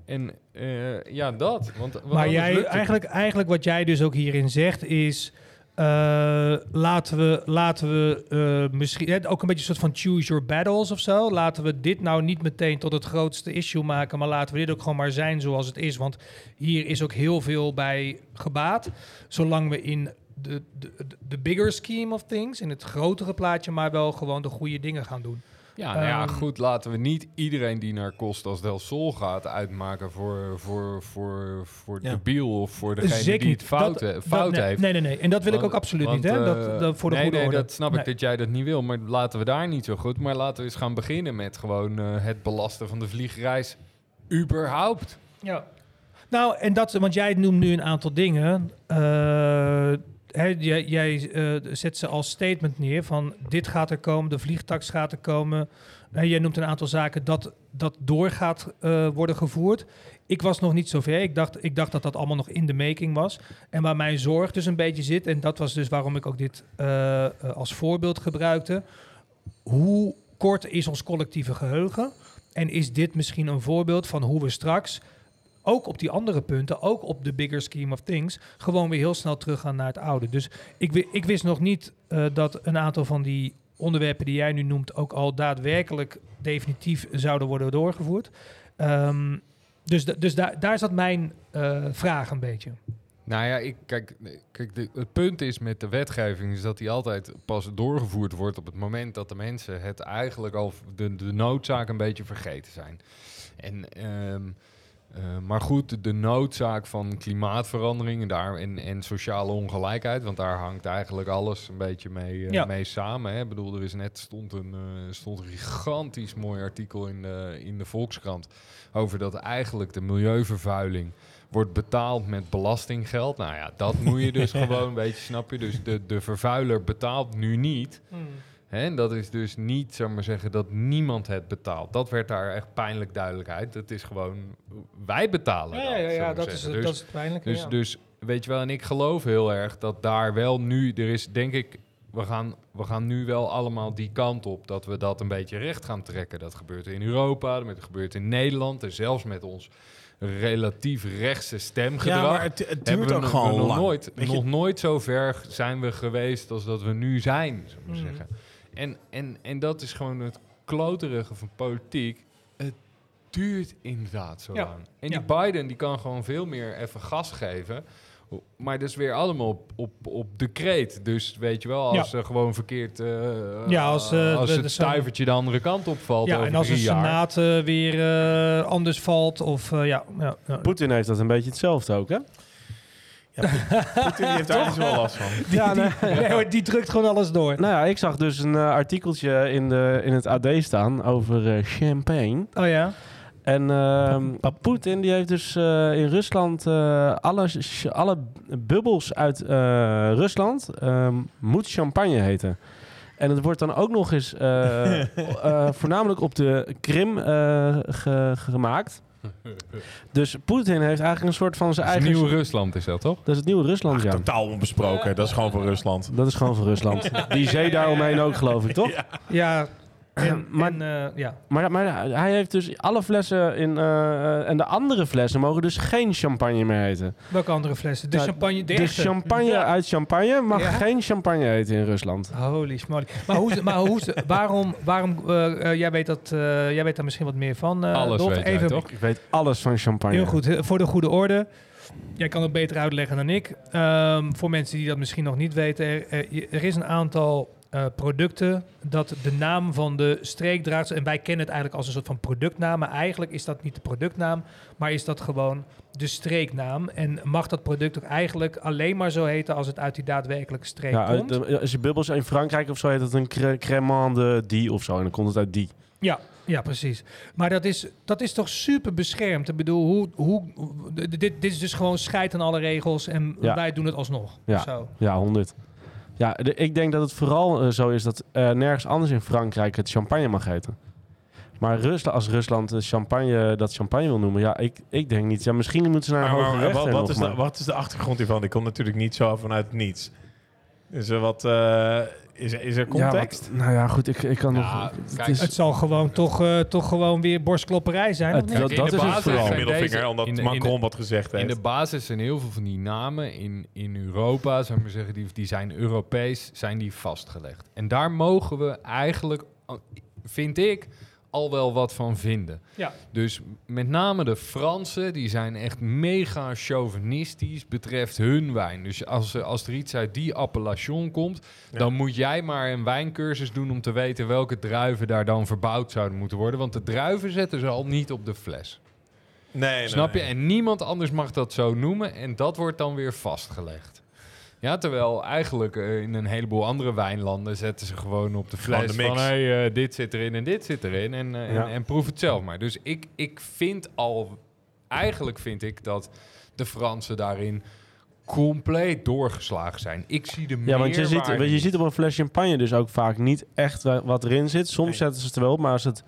En eh, ja, dat. Want, want Maar jij, eigenlijk, eigenlijk wat jij dus ook hierin zegt is... eh, laten we, laten we eh, misschien ook een beetje een soort van choose your battles of zo. Laten we dit nou niet meteen tot het grootste issue maken, maar laten we dit ook gewoon maar zijn zoals het is. Want hier is ook heel veel bij gebaat. Zolang we in de, de- de bigger scheme of things, in het grotere plaatje, maar wel gewoon de goede dingen gaan doen. Ja, nou ja, Ehm, goed, laten we niet iedereen die naar Costas del Sol gaat uitmaken voor, voor, voor, voor Ja. de biel of voor degene Zeker die het fout, Dat- dat- fout nee, heeft. Nee, nee, nee. En dat wil ik ook absoluut want, niet, hè? Dat, eh, dat, voor de nee, goede nee, orde. dat snap Nee. ik dat jij dat niet wil. Maar laten we daar niet zo goed. Maar laten we eens gaan beginnen met gewoon eh, het belasten van de vliegreis überhaupt. Ja. Nou, en dat, want jij noemt nu een aantal dingen. Eh, jij eh, zet ze als statement neer van dit gaat er komen, de vliegtax gaat er komen. En jij noemt een aantal zaken dat dat door gaat eh, worden gevoerd. Ik was nog niet zover. Ik dacht, ik dacht dat dat allemaal nog in de making was. En waar mijn zorg dus een beetje zit, en dat was dus waarom ik ook dit eh, als voorbeeld gebruikte. Hoe kort is ons collectieve geheugen? En is dit misschien een voorbeeld van hoe we straks ook op die andere punten, ook op de bigger scheme of things, gewoon weer heel snel teruggaan naar het oude. Dus ik, ik wist nog niet eh, dat een aantal van die onderwerpen die jij nu noemt ook al daadwerkelijk definitief zouden worden doorgevoerd. Ehm, dus da- dus daar, zat mijn eh, vraag een beetje. Nou ja, ik, kijk, kijk de, het punt is met de wetgeving is dat die altijd pas doorgevoerd wordt op het moment dat de mensen het eigenlijk al de, noodzaak een beetje vergeten zijn. En ehm, Eh, maar goed, de noodzaak van klimaatverandering en, daar, en, en sociale ongelijkheid, want daar hangt eigenlijk alles een beetje mee, eh, Ja. mee samen. Hè. Ik bedoel, er is net stond een, eh, stond een gigantisch mooi artikel in de, in de Volkskrant over dat eigenlijk de milieuvervuiling wordt betaald met belastinggeld. Nou ja, dat moet je dus gewoon een beetje, snap je? Dus de, de vervuiler betaalt nu niet. Hè, en dat is dus niet, zeg maar zeggen, dat niemand het betaalt. Dat werd daar echt pijnlijk duidelijkheid. Het is gewoon, wij betalen Ja, ja, dat, ja, ja, dat, is, Dus- dat is het pijnlijke. dus, ja. dus weet je wel, en ik geloof heel erg dat daar wel nu, er is denk ik, we gaan, we gaan nu wel allemaal die kant op dat we dat een beetje recht gaan trekken. Dat gebeurt in Europa, dat gebeurt in Nederland en zelfs met ons relatief rechtse stemgedrag. Ja, maar het, het hebben duurt we ook nog- gewoon nog lang. Nooit, nog nooit zo ver zijn we geweest als dat we nu zijn, zou ik maar Mhm. zeggen. En, en, en dat is gewoon het kloterige van politiek. Het duurt inderdaad zo Ja. lang. En Ja. die Biden die kan gewoon veel meer even gas geven. Maar dat is weer allemaal op, op, op decreet. Dus weet je wel, als Ja. ze gewoon verkeerd... eh, Ja, als, eh, als de- het stuivertje de andere kant opvalt ja, over en als de jaar. Senaat eh, weer eh, anders valt of eh, ja, ja, ja. Poetin heeft dat een beetje hetzelfde ook, hè? Poetin die heeft daar dus wel last van. Ja, nee. Die drukt gewoon alles door. Nou ja, ik zag dus een eh, artikeltje in, de, in het AD staan over eh, champagne. Oh ja? En ehm Poetin die heeft dus eh, in Rusland eh, alle, alle bubbels uit eh, Rusland ehm, moet champagne heten. En het wordt dan ook nog eens eh, eh, voornamelijk op de Krim eh, ge- gemaakt. Dus Poetin heeft eigenlijk een soort van zijn Dat is eigen... Nieuw Rusland is dat, toch? Dat is het nieuwe Rusland, Ach, ja. totaal onbesproken. Dat is gewoon voor Rusland. Dat is gewoon van Rusland. Die zee daaromheen ook, geloof ik, toch? Ja. En, Maar- en, eh, ja. Maar, maar hij heeft dus alle flessen in... eh, en de andere flessen mogen dus geen champagne meer heten. Welke andere flessen? De Nou, champagne, de, De champagne Ja. uit champagne mag Ja. geen champagne heten in Rusland. Holy smoly. Maar, hoe, maar hoe, waarom, waarom eh, jij, weet dat, eh, jij weet daar misschien wat meer van, eh Alles Dolf. weet jij, Even, toch? Ik weet alles van champagne. Heel goed, voor de goede orde. Jij kan het beter uitleggen dan ik. Ehm, voor mensen die dat misschien nog niet weten, er, er is een aantal eh, producten dat de naam van de streek draagt. En wij kennen het eigenlijk als een soort van productnaam. Maar eigenlijk is dat niet de productnaam, maar is dat gewoon de streeknaam. En mag dat product ook eigenlijk alleen maar zo heten als het uit die daadwerkelijke streek Ja, uit komt? de- als je bubbels in Frankrijk of zo heet het een cre cremant de die of zo. En dan komt het uit die. Ja, ja, precies. Maar dat is, dat is toch super beschermd? Ik bedoel, hoe, hoe, dit, dit is dus gewoon scheid aan alle regels en Ja. wij doen het alsnog. Ja. Zo. Ja, 100. Ja, de- ik denk dat het vooral eh, zo is dat eh, nergens anders in Frankrijk het champagne mag heten. Maar Rusland, als Rusland eh, champagne, dat champagne wil noemen, ja, ik, ik denk niet. Ja, misschien moeten ze naar een Maar, wat, is de, wat is de achtergrond hiervan? Die komt natuurlijk niet zo vanuit niets. Is er wat... is, er- is er Ja, context? wat- nou ja, goed, ik, ik kan Ja, nog... het kijk, is- Het zal gewoon toch, eh, toch gewoon weer borstklopperij zijn. Het- of niet? dat- dat is het vooral. middelvinger, omdat in de- in de- Macron wat gezegd heeft. In de basis zijn heel veel van die namen in, in Europa, zou ik maar zeggen, die, die zijn Europees, zijn die vastgelegd. En daar mogen we eigenlijk, vind ik, al wel wat van vinden. Ja. Dus met name de Fransen, die zijn echt mega chauvinistisch betreft hun wijn. Dus als, er- als er iets uit die appellation komt, Ja. dan moet jij maar een wijncursus doen om te weten welke druiven daar dan verbouwd zouden moeten worden. Want de druiven zetten ze al niet op de fles. nee, nee, Snap je? nee. En niemand anders mag dat zo noemen. En dat wordt dan weer vastgelegd. Ja, terwijl eigenlijk eh, in een heleboel andere wijnlanden zetten ze gewoon op de fles de van hey, eh, dit zit erin en dit zit erin. En, eh, Ja. en, en proef het zelf maar. Dus ik, ik vind al, eigenlijk vind ik dat de Fransen daarin compleet doorgeslagen zijn. Ik zie de Ja, want je ziet, je ziet op een fles champagne dus ook vaak niet echt wa- wat erin zit. Soms Nee. zetten ze het er wel op, maar als het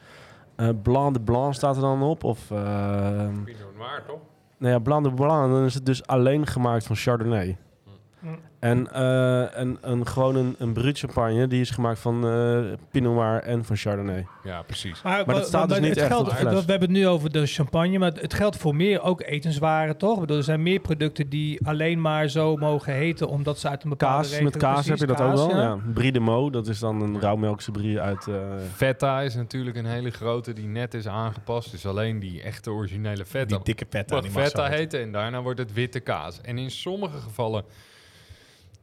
eh Blanc de Blanc staat er dan op, of... eh Pinot Noir, toch? nou ja, Blanc de Blanc, dan is het dus alleen gemaakt van Chardonnay. Mm. En, eh, en een, gewoon een, een brut champagne, die is gemaakt van eh, Pinot Noir en van Chardonnay. Ja, precies. Maar dat staat dus niet het echt geldt, op de fles. We hebben het nu over de champagne, maar het geldt voor meer ook etenswaren, toch? Ik bedoel, er zijn meer producten die alleen maar zo mogen heten, omdat ze uit een bepaalde Kaas, regio... met kaas Precies, heb je dat kaas, ook wel. ja. Ja. Brie de Mo, dat is dan een rauwmelkse brie uit... eh, Feta is natuurlijk een hele grote die net is aangepast. Dus alleen die echte originele feta Die dikke feta. wat die feta en daarna wordt het witte kaas. En in sommige gevallen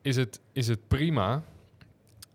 is het, is het prima.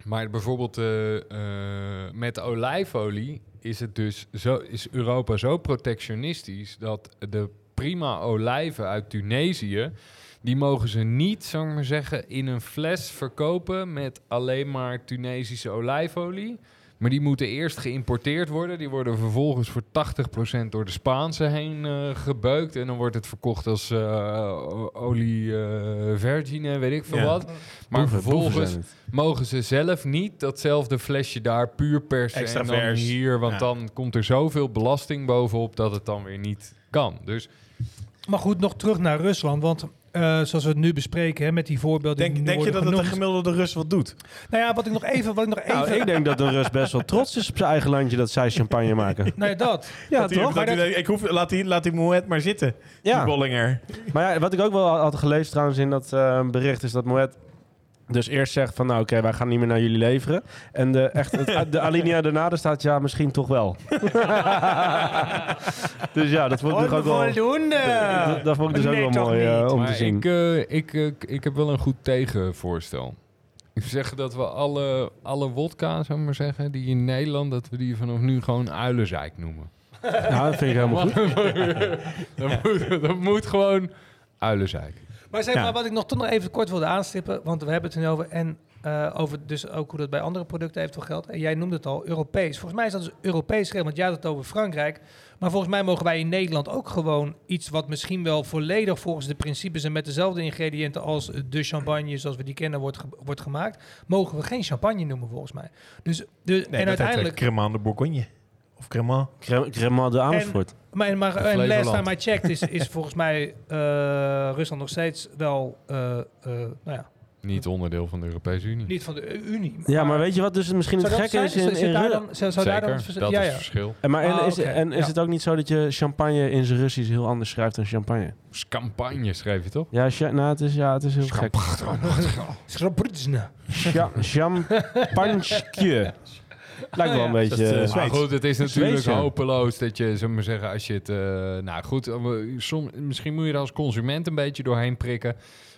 Maar bijvoorbeeld eh, eh, met olijfolie is het dus zo, is Europa zo protectionistisch dat de prima olijven uit Tunesië. Die mogen ze niet, zou ik maar zeggen, in een fles verkopen met alleen maar Tunesische olijfolie. Maar die moeten eerst geïmporteerd worden. Die worden vervolgens voor 80% door de Spaanse heen eh, gebeukt. En dan wordt het verkocht als eh, o- olie eh, vergine, weet ik veel Ja. wat. Maar Boeven- vervolgens mogen ze zelf niet datzelfde flesje daar puur persen Extra en dan vers. hier. Want Ja. dan komt er zoveel belasting bovenop dat het dan weer niet kan. Dus Maar goed, nog terug naar Rusland. Want eh, zoals we het nu bespreken, hè, met die voorbeelden Denk, die nu denk je dat het de gemiddelde Rus wat doet? Nou ja, wat ik nog even... Wat ik nog even Nou, ik denk dat een Rus best wel trots is op zijn eigen landje dat zij champagne maken. Nee, dat. Ja, Dat hij- toch? dat hij- ik hoef, laat die, laat die Moet maar zitten, die Ja. Bollinger. Maar ja, wat ik ook wel had gelezen trouwens in dat eh, bericht is dat Moet dus eerst zegt van nou oké, wij gaan niet meer naar jullie leveren. En de, echt, het, de alinea daarna er staat ja, misschien toch wel. dus ja, dat vond ik toch ook wel... Dat, dat vond ik dus Nee, ook wel mooi eh, om te zien. ik, eh, ik, eh, ik heb wel een goed tegenvoorstel. Ik zeg dat we alle, alle wodka, zou ik maar zeggen, die in Nederland, dat we die vanaf nu gewoon uilenzeik noemen. Ja, dat vind ik helemaal goed. dat, moet, dat moet gewoon uilenzeik. Maar zeg Ja. maar, wat ik nog toch nog even kort wilde aanstippen, want we hebben het nu over en eh, over dus ook hoe dat bij andere producten eventueel geldt. En jij noemde het al, Europees. Volgens mij is dat dus Europees regel, want jij had het over Frankrijk. Maar volgens mij mogen wij in Nederland ook gewoon iets wat misschien wel volledig volgens de principes en met dezelfde ingrediënten als de champagne zoals we die kennen wordt, ge- wordt gemaakt, mogen we geen champagne noemen volgens mij. Dus, de, en uiteindelijk... Cremant de Bourgogne. Of Cremant. Crem- Cremant de Amersfoort. Maar, maar en last time I checked is, is volgens mij eh, Rusland nog steeds wel, eh, eh, nou ja, Niet onderdeel van de Europese Unie. niet van de Unie. Ja, maar weet je wat dus misschien het gekke is? In, in daar dan, zou, zou daar dan vers- dat ja, is ja. het verschil. En, maar, en Ah, is, en is ja. het ook niet zo dat je champagne in zijn Russisch heel anders schrijft dan champagne? Campagne schreef je toch? Ja, cha- nou, het, is, ja het is heel gek. Schrabritsne. Cha- Champagne. Lijkt wel een beetje... dat eh, eh, Maar goed, het is natuurlijk hopeloos dat je, zullen we maar zeggen, als je het... eh, nou goed, som, misschien moet je er als consument een beetje doorheen prikken.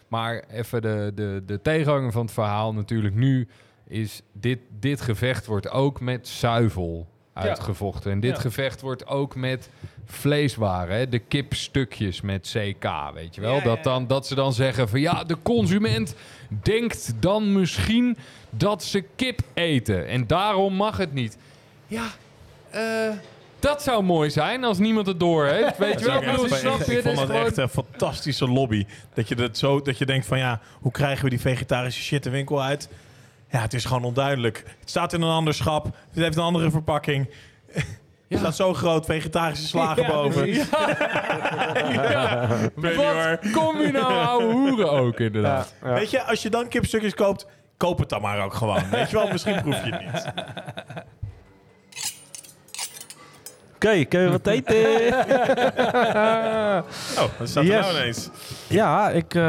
Maar even de, de, de tegenhanger van het verhaal natuurlijk nu is... Dit, dit gevecht wordt ook met zuivel uitgevochten. En dit Ja. gevecht wordt ook met vleeswaren. Hè? De kipstukjes met CK, weet je wel? Ja, ja, Dat, dan, dat ze dan zeggen van... Ja, de consument denkt dan misschien dat ze kip eten. En daarom mag het niet. Ja, eh, dat zou mooi zijn als niemand het door heeft. Weet je wel? Ik bedoel, echt- snap je? ik Het vond is dat echt gewoon- een fantastische lobby. Dat je, dat, zo, dat je denkt van ja, hoe krijgen we die vegetarische shit de winkel uit? Ja, het is gewoon onduidelijk. Het staat in een ander schap. Het heeft een andere verpakking. Er staat zo groot vegetarische slagen Ja, boven. je hoor. Wat kom je nou ouwe hoeren ook inderdaad? ja. Weet je, als je dan kipstukjes koopt, koop het dan maar ook gewoon. Weet je wel, misschien proef je het niet. Oké, kun je wat eten? Oh, dat staat er nou ineens. ja, ik, eh,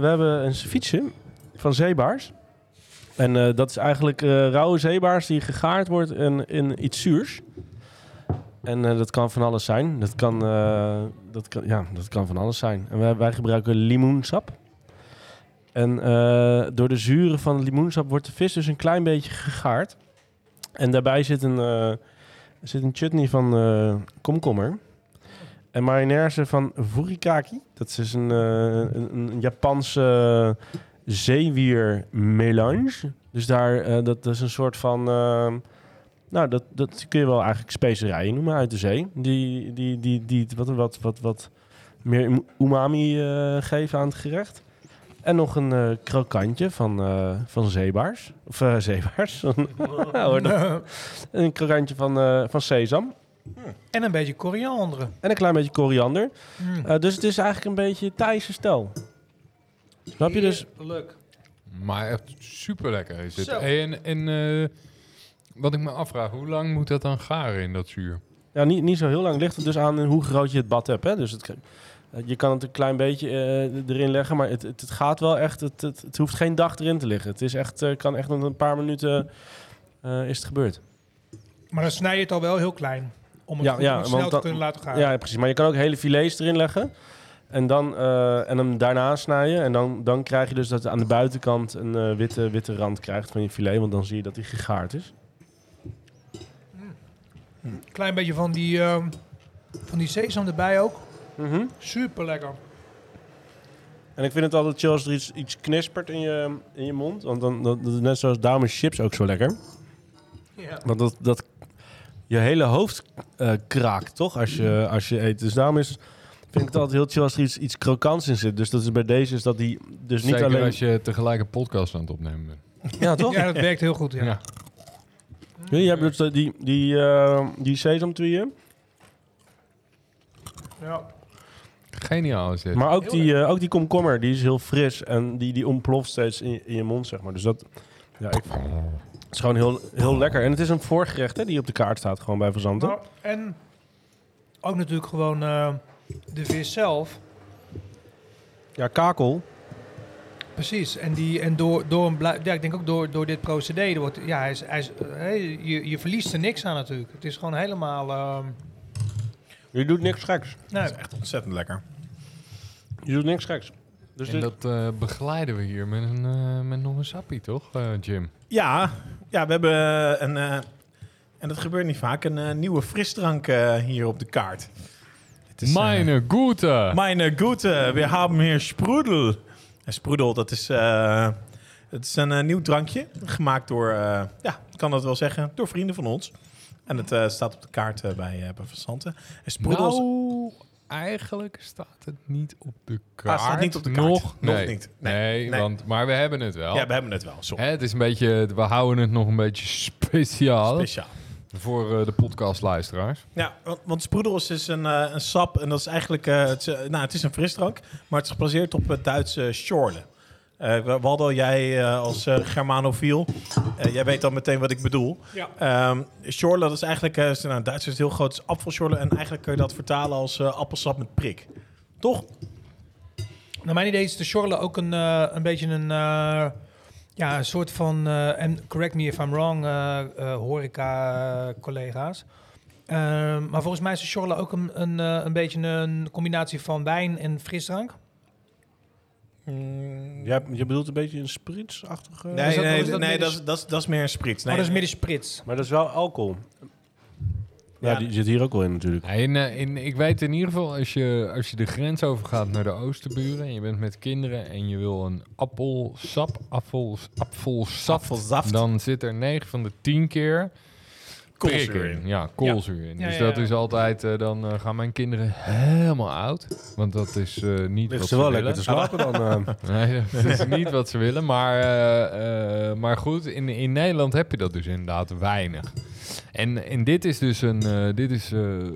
we hebben een ceviche van zeebaars. En eh, dat is eigenlijk eh, rauwe zeebaars die gegaard wordt in, in iets zuurs. En dat kan van alles zijn. Dat kan, dat kan, ja, dat kan van alles zijn. En wij, wij gebruiken limoensap. En eh, door de zuren van het limoensap wordt de vis dus een klein beetje gegaard. En daarbij zit een, eh, zit een chutney van eh, komkommer. En mayonaise van furikake. Dat is een, een, een Japanse zeewier melange. Dus daar, dat, dat is een soort van... eh, nou, dat, dat kun je wel eigenlijk specerijen noemen uit de zee. Die, die, die, die wat, wat, wat, wat meer umami geven aan het gerecht. En nog een eh, krokantje van, eh, van zeebaars. Of eh, zeebaars. Ja, hoor, dat- een krokantje van, eh, van sesam. En een beetje koriander. En een klein beetje koriander. Mm. Eh, dus het is eigenlijk een beetje Thaise stijl. Snap je dus? Leuk. Maar echt super lekker is het. Hey, en en eh, wat ik me afvraag, hoe lang moet dat dan garen in dat zuur? Ja, niet, niet zo heel lang. Ligt het dus aan hoe groot je het bad hebt. Hè? Dus het, je kan het een klein beetje eh, erin leggen, maar het, het, het gaat wel echt. Het, het, het hoeft geen dag erin te liggen. Het is echt, eh, kan echt een paar minuten eh, is het gebeurd. Maar dan snij je het al wel heel klein. Om het Ja, goed- ja, om het want snel te kunnen laten gaan. Ja, precies. Maar je kan ook hele filets erin leggen. En, dan, eh, en hem daarna snijden. En dan, dan krijg je dus dat aan de buitenkant een eh, witte, witte rand krijgt van je filet. Want dan zie je dat hij gegaard is. Klein beetje van die, ehm, van die sesam erbij ook. Mhm. Super lekker. En ik vind het altijd chill als er iets, iets knispert in je, in je mond. Want dan, dat, dat is net zoals daarom is chips ook zo lekker. Ja. Want dat, dat je hele hoofd eh, kraakt, toch? Als je, als je eet. Dus daarom is, vind ik het altijd heel chill als er iets, iets krokants in zit. Dus dat is bij deze is dat die dus niet Zeker alleen... als je tegelijk een podcast aan het opnemen bent. Ja, toch? Ja, dat werkt heel goed. Ja. Ja. Ja, je hebt dus eh, die, die, eh, die sesamtweeën. Ja. Geniaal is dit. Maar ook die, eh, ook die komkommer, die is heel fris. En die, die ontploft steeds in, je- in je mond, zeg maar. Dus dat... Ja, ik, het is gewoon heel, heel lekker. En het is een voorgerecht hè, die op de kaart staat, gewoon bij Verzanten. Nou, en ook natuurlijk gewoon eh, de vis zelf. Ja, kakel. Precies. En, die, en door, door een ja, ik denk ook door, door dit procedé, wordt, ja, hij is, hij is, eh, hè, je, je verliest er niks aan natuurlijk. Het is gewoon helemaal... ehm, Je doet niks geks. nee, Dat is echt ontzettend lekker. Je doet niks geks. Dus en dit, dat eh, begeleiden we hier met, een, eh, met nog een sappie, toch, eh, Jim? Ja, ja, we hebben een, eh, en dat gebeurt niet vaak, een nieuwe frisdrank eh, hier op de kaart. Het is, Meine Gute! Meine Gute, we hebben hier Sprudel. En Sprudel, dat is, eh, het is een nieuw drankje, gemaakt door, eh, ja, ik kan dat wel zeggen, door vrienden van ons. En het eh, staat op de kaart bij, uh, bij. En Nou, eigenlijk staat het niet op de kaart. Ah, staat niet op de kaart. Nog, Nog niet. Nee, Nee, nee. Want, maar we hebben het wel. ja, we hebben het wel, sorry. Hè, het is een beetje, we houden het nog een beetje speciaal Speciaal. voor eh, de podcastluisteraars. Ja, want, want is een, eh, een sap en dat is eigenlijk, eh, het, is, nou, het is een frisdrank, maar het is gebaseerd op het Duitse Schorle. Eh Waldo, jij eh, als eh, Germanofiel, eh, jij weet dan meteen wat ik bedoel. Ja. Ehm Schorle, dat is eigenlijk, eh, is- nou, Duits is het heel groot, is en eigenlijk kun je dat vertalen als eh, appelsap met prik. Toch? Naar mijn idee is de Schorle ook een, eh, een beetje een, eh, ja, een soort van, eh, en correct me if I'm wrong, horeca-collega's. Ehm, maar volgens mij is de Schorle ook een, een, eh, een beetje een combinatie van wijn en frisdrank. Ja, je bedoelt een beetje een spritsachtige... Nee, is dat- nee, is dat nee meer dat, dat, is, dat is meer een sprits. Nee, oh, dat is meer de sprits. Maar dat is wel alcohol. Ja, Ja. die zit hier ook wel in natuurlijk. Ja, in, eh, in, ik weet in ieder geval, als je, als je de grens overgaat naar de oosterburen... en je bent met kinderen en je wil een appelsap, appel, appelsap... Appelsaft. dan zit er 9 van de 10 keer Koolzuur in. Ja, koolzuur in. Ja, Dus ja, dat is altijd, eh, dan eh, gaan mijn kinderen helemaal oud. Want dat is eh, niet Ligt wat ze ze wel willen. lekker te slapen dan. eh. Nee, dat is niet wat ze willen. Maar, eh, eh, maar goed, in, in Nederland heb je dat dus inderdaad weinig. En, en dit is dus een eh, dit is, eh, eh,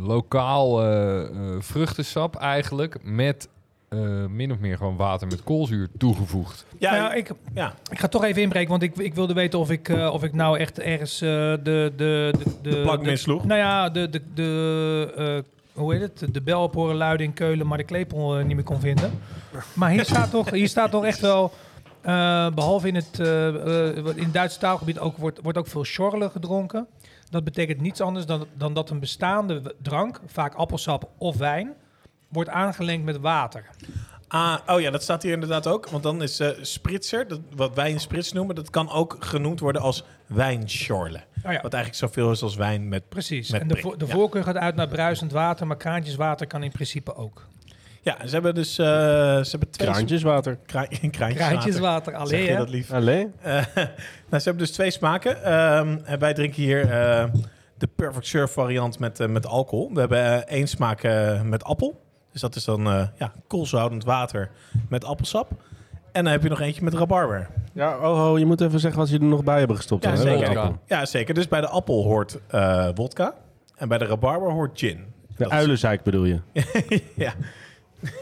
lokaal eh, eh, vruchtensap eigenlijk. Met eh, min of meer gewoon water met koolzuur toegevoegd. Ja, Nou, ik, ja. ik ga toch even inbreken, want ik, ik wilde weten of ik, eh, of ik nou echt ergens eh, de, de, de, de, plank de- missloeg. Nou ja, de, de, de eh, hoe heet het? De bel op horen luiden in Keulen, maar de klepel niet meer kon vinden. Maar hier staat toch, hier staat toch echt wel, eh, behalve in het, eh, eh, in het Duitse taalgebied ook, wordt, wordt ook veel schorle gedronken. Dat betekent niets anders dan, dan dat een bestaande drank, vaak appelsap of wijn, wordt aangelengd met water. Ah, oh ja, dat staat hier inderdaad ook. Want dan is eh spritzer, dat, wat wij een sprits noemen, dat kan ook genoemd worden als wijnschorle. Oh ja. Wat eigenlijk zoveel is als wijn met... Precies. Met en de, vo- de ja. voorkeur gaat uit naar bruisend water, maar kraantjeswater kan in principe ook. Ja, ze hebben dus uh, ze hebben twee... Kraantjeswater. Kra kraantjeswater. Kraantjeswater, Zeg alleen je hè? dat lief? Allee? Eh, nou, ze hebben dus twee smaken. Ehm, en wij drinken hier eh, de Perfect Surf variant met, met alcohol. We hebben één smaak eh, met appel. Dus dat is dan eh ja, koolzoutend water met appelsap. En dan heb je nog eentje met rabarber. Ja, oh, oh, je moet even zeggen wat ze er nog bij hebben gestopt. Ja, hè? zeker. Ja, zeker. Dus bij de appel hoort eh wodka. En bij de rabarber hoort gin. De Dat is- uilenzeik bedoel je? ja.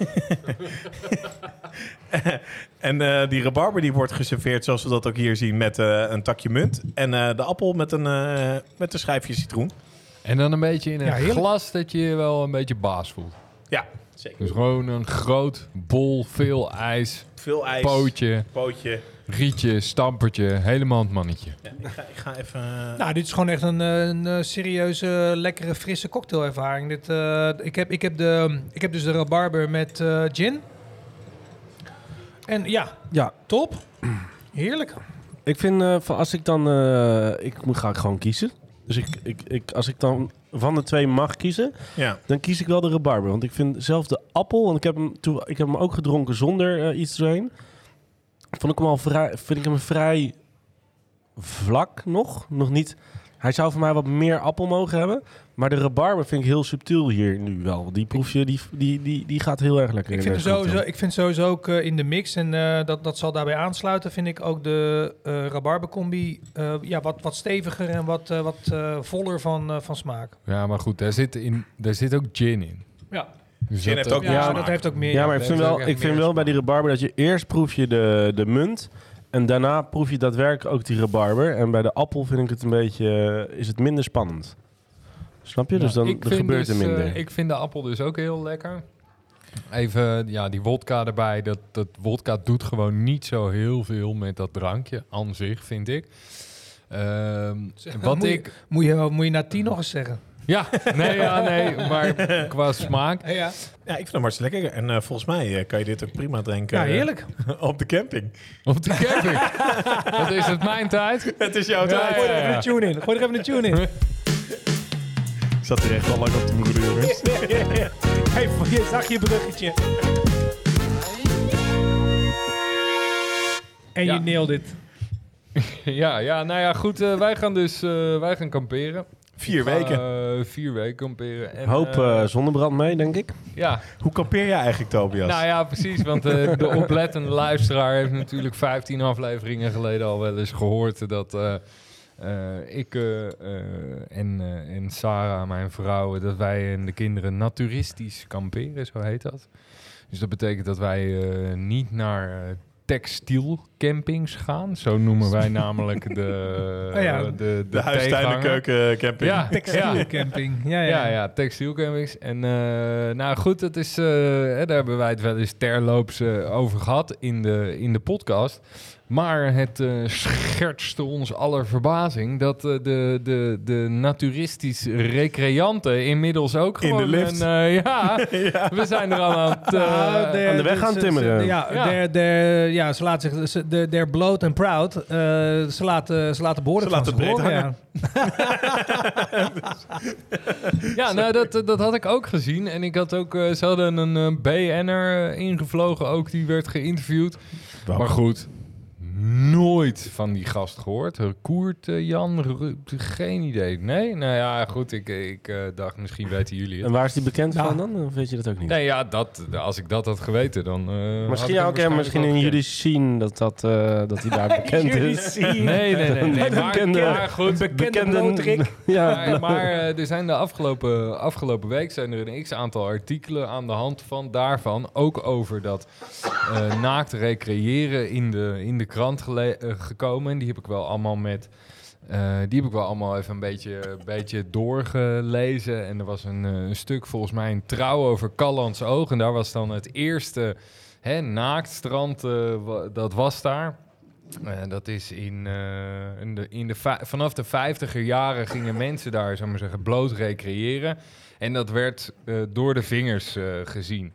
en eh, die rabarber die wordt geserveerd zoals we dat ook hier zien met eh, een takje munt. En eh, de appel met een, eh, met een schijfje citroen. En dan een beetje in een Ja, glas dat je je wel een beetje baas voelt. Ja, zeker. Dus gewoon een groot bol, veel ijs, Veel ijs. pootje, Pootje. rietje, stampertje, helemaal het mannetje. Ja, ik, ga, ik ga even... eh, Nou, dit is gewoon echt een, eh, een, eh, serieuze, lekkere, frisse cocktailervaring. Dit, eh, ik, heb, ik, heb de, ik heb dus de rabarber met eh, gin. En ja, Ja, top. Heerlijk. ik vind eh, van als ik dan... eh, ik moet ga gewoon kiezen. Dus ik, ik, ik, als ik dan van de twee mag kiezen, Ja. dan kies ik wel de rabarber. Want ik vind zelf de appel, want ik heb hem, toen, ik heb hem ook gedronken zonder eh, iets erin. Vond ik hem al vrij, vind ik hem vrij vlak nog. Nog niet. Hij zou voor mij wat meer appel mogen hebben. Maar de rabarber vind ik heel subtiel hier nu wel. Die proefje, die, die, die, die gaat heel erg lekker Ik in vind, sowieso, ik vind sowieso ook eh, in de mix, en eh, dat, dat zal daarbij aansluiten, vind ik ook de eh rabarbercombi eh, ja, wat, wat steviger en wat, eh, wat voller van, eh, van smaak. Ja, maar goed, daar zit, in, daar zit ook gin in. Ja, Dus Gin dat, heeft ook meer ja smaak. dat heeft ook meer. Ja, maar ik vind wel, ik vind wel bij die rabarber dat je eerst proef je de, de munt. En daarna proef je daadwerkelijk ook die rabarber. En bij de appel vind ik het een beetje, eh, is het minder spannend. Snap je? dus dan ik er gebeurt dus, er minder. eh, ik vind de appel dus ook heel lekker. Even, ja, die wodka erbij. Dat, dat wodka doet gewoon niet zo heel veel met dat drankje aan zich, vind ik. Ehm, wat moet, ik... je, moet, je, moet je na tien nog eens zeggen. Ja, nee, ja, nee, maar qua smaak... Ja, ja. ja, ik vind hem hartstikke lekker. En eh, volgens mij eh, kan je dit ook prima drinken ja eh, heerlijk. op de camping. Op de camping. Wat is het mijn tijd? Het is jouw Ja, tijd. Gooi er ja, even een tune in. Gooi er even een tune in. Ik zat hier echt al lang op te broeden, jongens. hey, je zag je bruggetje. En Ja. je nailed dit. Ja, ja, nou ja, goed. eh, wij gaan dus eh, wij gaan kamperen. Vier ga, weken. eh, vier weken kamperen. En, Hoop eh, eh, zonnebrand mee, denk ik. ja, Hoe kampeer jij eigenlijk, Tobias? nou ja, precies. Want eh, de oplettende luisteraar heeft natuurlijk 15 afleveringen geleden al wel eens gehoord dat eh, eh, ik en, eh, en Sarah, mijn vrouw, dat wij en de kinderen naturistisch kamperen, zo heet dat. Dus dat betekent dat wij eh, niet naar textielcampings gaan. Zo noemen wij namelijk de, Oh ja. de, de, de huistuin camping. Ja, ja. Textielcamping. Ja, ja. Ja, ja, textielcampings. En eh, nou goed, dat is, eh, hè, daar hebben wij het wel eens terloops eh, over gehad in de, in de podcast. Maar het eh, schertste ons aller verbazing dat eh, de, de, de naturistisch recreanten inmiddels ook In de gewoon... lift. Een, eh, ja, we zijn er al aan het... Nou, aan de weg gaan timmeren. Ja, Ja. der- der- ja, ze laten zich, ze, de- they're bloot and proud. Eh, ze laten, ze laten behoorlijk Ze van laten breed horen, ja. Ja, nou, dat, dat had ik ook gezien. En ik had ook, eh, ze hadden een BN'er ingevlogen ook, die werd geïnterviewd. Maar goed, nooit van die gast gehoord. Koert, eh, Jan, Ru- geen idee. Nee? Nou ja, goed, ik, ik eh, dacht misschien weten jullie En het. waar is die bekend Nou. van dan? Of weet je dat ook niet? Nee, ja, dat, als ik dat had geweten, dan... eh, misschien ook, ja, waarschijnlijk misschien in jullie zien dat, dat, eh, dat hij daar bekend is. Nee, nee, nee. nee, maar, Bekende- maar goed, Bekende blootrik. ja, Maar, maar eh, er zijn de afgelopen, afgelopen week zijn er een x-aantal artikelen aan de hand van daarvan. Ook over dat eh, naakt recreëren in de, in de krant eh, gekomen. En die heb ik wel allemaal met... eh, die heb ik wel allemaal even een beetje, beetje doorgelezen. En er was een, eh, een stuk volgens mij in Trouw over Callands Oog. En daar was dan het eerste hè, naaktstrand, dat was daar. Dat is in, in de, in de va- vanaf de vijftiger jaren gingen mensen daar, zou maar zeggen, bloot recreëren. En dat werd door de vingers gezien.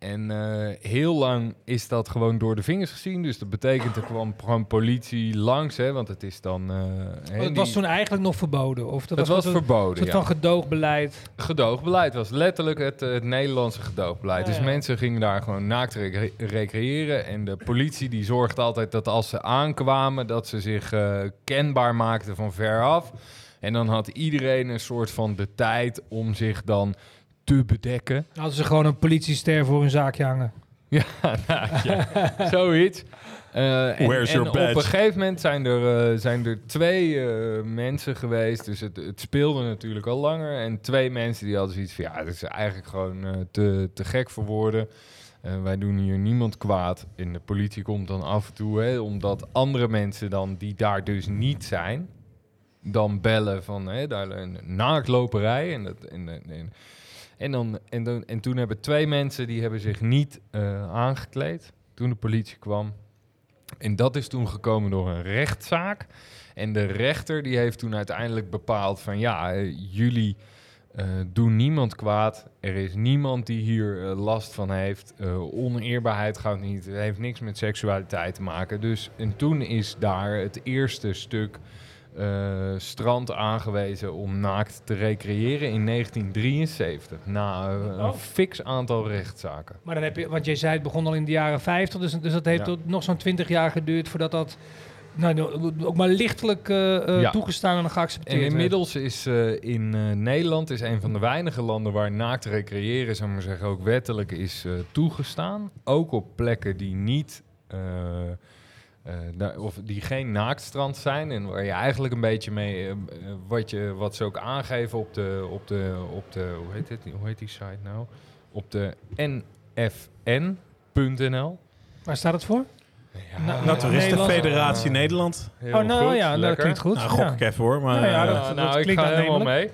En eh, heel lang is dat gewoon door de vingers gezien. Dus dat betekent er kwam gewoon politie langs, hè, want het is dan. eh, Oh, Het was toen eigenlijk nog verboden. Of dat het was een verboden. soort ja. van gedoogbeleid. Gedoogbeleid was letterlijk het, eh, het Nederlandse gedoogbeleid. Ja, dus ja. mensen gingen daar gewoon naakt recre- recreëren. En de politie die zorgde altijd dat als ze aankwamen... dat ze zich kenbaar maakten van veraf. En dan had iedereen een soort van de tijd om zich dan te bedekken. Hadden ze gewoon een politiester voor hun zaakje hangen. Ja, nou, ja, zoiets. Eh, en, Where's en your badge? op een gegeven moment zijn er, eh, zijn er twee eh, mensen geweest. Dus het, het speelde natuurlijk al langer. En twee mensen die hadden zoiets van... ja, het is eigenlijk gewoon te, te gek voor woorden. Wij doen hier niemand kwaad. En de politie komt dan af en toe... Hè, omdat andere mensen dan, die daar dus niet zijn... dan bellen van hè, daar een naaktloperij. En, dat, en, en, en, en, dan, en, dan, en toen hebben twee mensen... die hebben zich niet eh, aangekleed... toen de politie kwam. En dat is toen gekomen door een rechtszaak. En de rechter die heeft toen uiteindelijk bepaald van ja, eh, jullie eh, doen niemand kwaad. Er is niemand die hier last van heeft. Oneerbaarheid gaat niet. Het heeft niks met seksualiteit te maken. Dus en toen is daar het eerste stuk eh, strand aangewezen om naakt te recreëren in 1973. Na eh, een Oh. fix aantal rechtszaken. Maar dan heb je, want jij zei het begon al in de jaren 50, dus, dus dat heeft Ja. tot nog zo'n 20 jaar geduurd voordat dat nou, nou, ook maar lichtelijk eh, Ja. toegestaan en geaccepteerd En inmiddels is in Nederland is een van de weinige landen waar naakt recreëren, zou maar zeggen, ook wettelijk is toegestaan. Ook op plekken die niet. Eh, eh, daar- of die geen naaktstrand zijn en waar je eigenlijk een beetje mee, eh, wat, je, wat ze ook aangeven op de, op de, op de hoe heet het, hoe heet die site nou? Op de nfn.nl. Waar staat het voor? Ja, Nou, Naturistenfederatie Nederland. heel oh, nou goed, ja, dat lekker. klinkt goed. Nou, gok ja. ik even hoor. Maar, Ja, ja, eh, dat- nou, ik klinkt ga helemaal mee.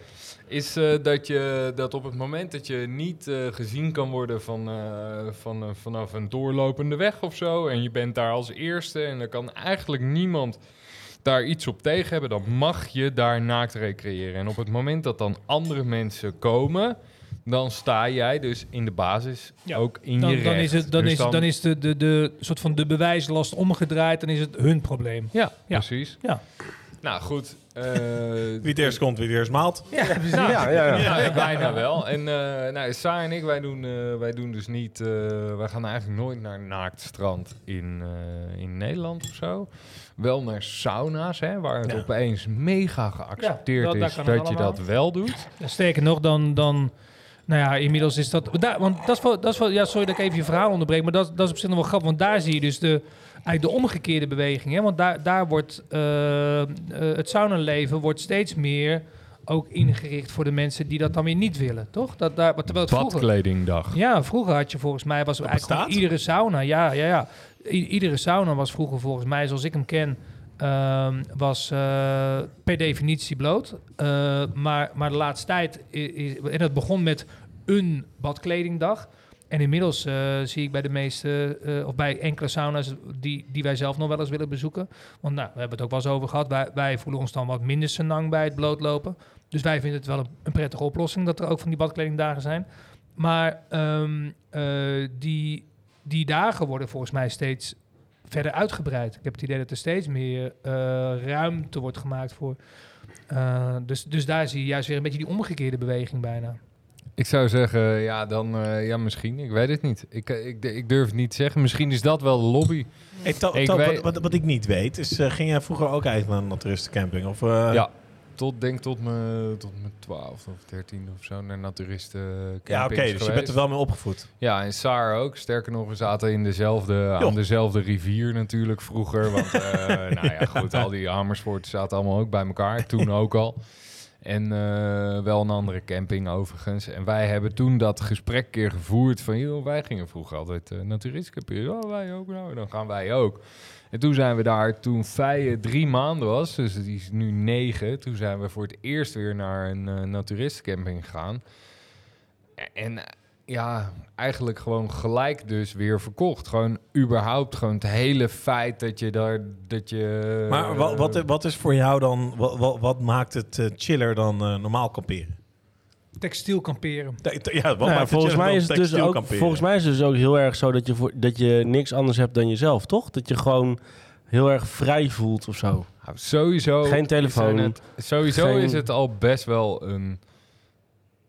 Is eh, dat, je, dat op het moment dat je niet eh, gezien kan worden van, eh, van, vanaf een doorlopende weg of zo. En je bent daar als eerste en er kan eigenlijk niemand daar iets op tegen hebben. Dan mag je daar naakt recreëren. En op het moment dat dan andere mensen komen. Dan sta jij dus in de basis Ja, ook in Dan, je dan recht. is, het, dan Dus is, dan is de, de, de soort van de bewijslast omgedraaid, dan is het hun probleem. Ja, Ja. precies. Ja. Nou goed. Eh, wie het eerst komt, wie het eerst maalt. Ja, precies. Ja, ja, ja. Ja, bijna wel. En eh nou, Saar en ik, wij doen, eh, wij doen dus niet... eh, wij gaan eigenlijk nooit naar naaktstrand in, eh, in Nederland of zo. Wel naar sauna's, hè, waar het Ja. opeens mega geaccepteerd Ja, dat- daar is dat je dat wel doet. Sterker nog, dan, dan... Nou ja, inmiddels is dat... Daar, want dat is, wel, dat is wel... Ja, sorry dat ik even je verhaal onderbreek, maar dat, dat is op zich nog wel grappig. Want daar zie je dus de, eigenlijk de omgekeerde beweging. Hè? Want daar, daar wordt... eh, eh, het saunaleven wordt steeds meer ook ingericht voor de mensen die dat dan weer niet willen, toch? Dat, daar, terwijl het vroeger... Badkledingdag. Ja, vroeger had je volgens mij was eigenlijk iedere sauna. Ja, ja, ja. I- iedere sauna was vroeger volgens mij, zoals ik hem ken, ehm, was eh, per definitie bloot. Eh, maar, maar de laatste tijd is, is- en het begon met een badkledingdag. En inmiddels eh, zie ik bij de meeste, eh, of bij enkele sauna's die, die wij zelf nog wel eens willen bezoeken. Want nou, we hebben het ook wel eens over gehad. Wij, wij voelen ons dan wat minder senang bij het blootlopen. Dus wij vinden het wel een, prettige oplossing dat er ook van die badkledingdagen zijn. Maar ehm, eh, die, die dagen worden volgens mij steeds verder uitgebreid. Ik heb het idee dat er steeds meer ruimte wordt gemaakt voor. dus, dus daar zie je juist weer een beetje die omgekeerde beweging bijna. Ik zou zeggen, ja, dan, eh, ja, misschien. Ik weet het niet. Ik, eh, ik, ik durf het niet te zeggen. Misschien is dat wel de lobby. Hey, To- Ik weet- wat, wat, wat ik niet weet, is eh, ging jij vroeger ook uit naar een naturistencamping? Of, ja, tot, denk tot mijn tot mijn 12 of 13 of zo naar naturisten. Ja, oké, dus je bent er wel mee opgevoed. Ja, en Saar ook. Sterker nog, we zaten in dezelfde, aan dezelfde rivier natuurlijk vroeger. Want, nou ja, goed, al die Amersfoort zaten allemaal ook bij elkaar. Toen ook al. En eh, wel een andere camping overigens. En wij hebben toen dat gesprek keer gevoerd van... joh, wij gingen vroeger altijd uh, naturistencamperen. Oh, wij ook nou, dan gaan wij ook. En toen zijn we daar, toen Feije drie maanden was, dus die is nu negen... toen zijn we voor het eerst weer naar een uh, naturistencamping gegaan. En ja, eigenlijk gewoon gelijk dus weer verkocht. Gewoon überhaupt gewoon het hele feit dat je daar dat je. Maar wat, wat, wat is voor jou dan? Wat, wat, wat maakt het uh, chiller dan uh, normaal kamperen? Textiel kamperen. Ja, wat nou, volgens mij is het dus ook. Kamperen? Volgens mij is het dus ook heel erg zo dat je voor, dat je niks anders hebt dan jezelf, toch? Dat je gewoon heel erg vrij voelt of zo. Nou, sowieso. Geen telefoon. Het, sowieso Geen... is het al best wel een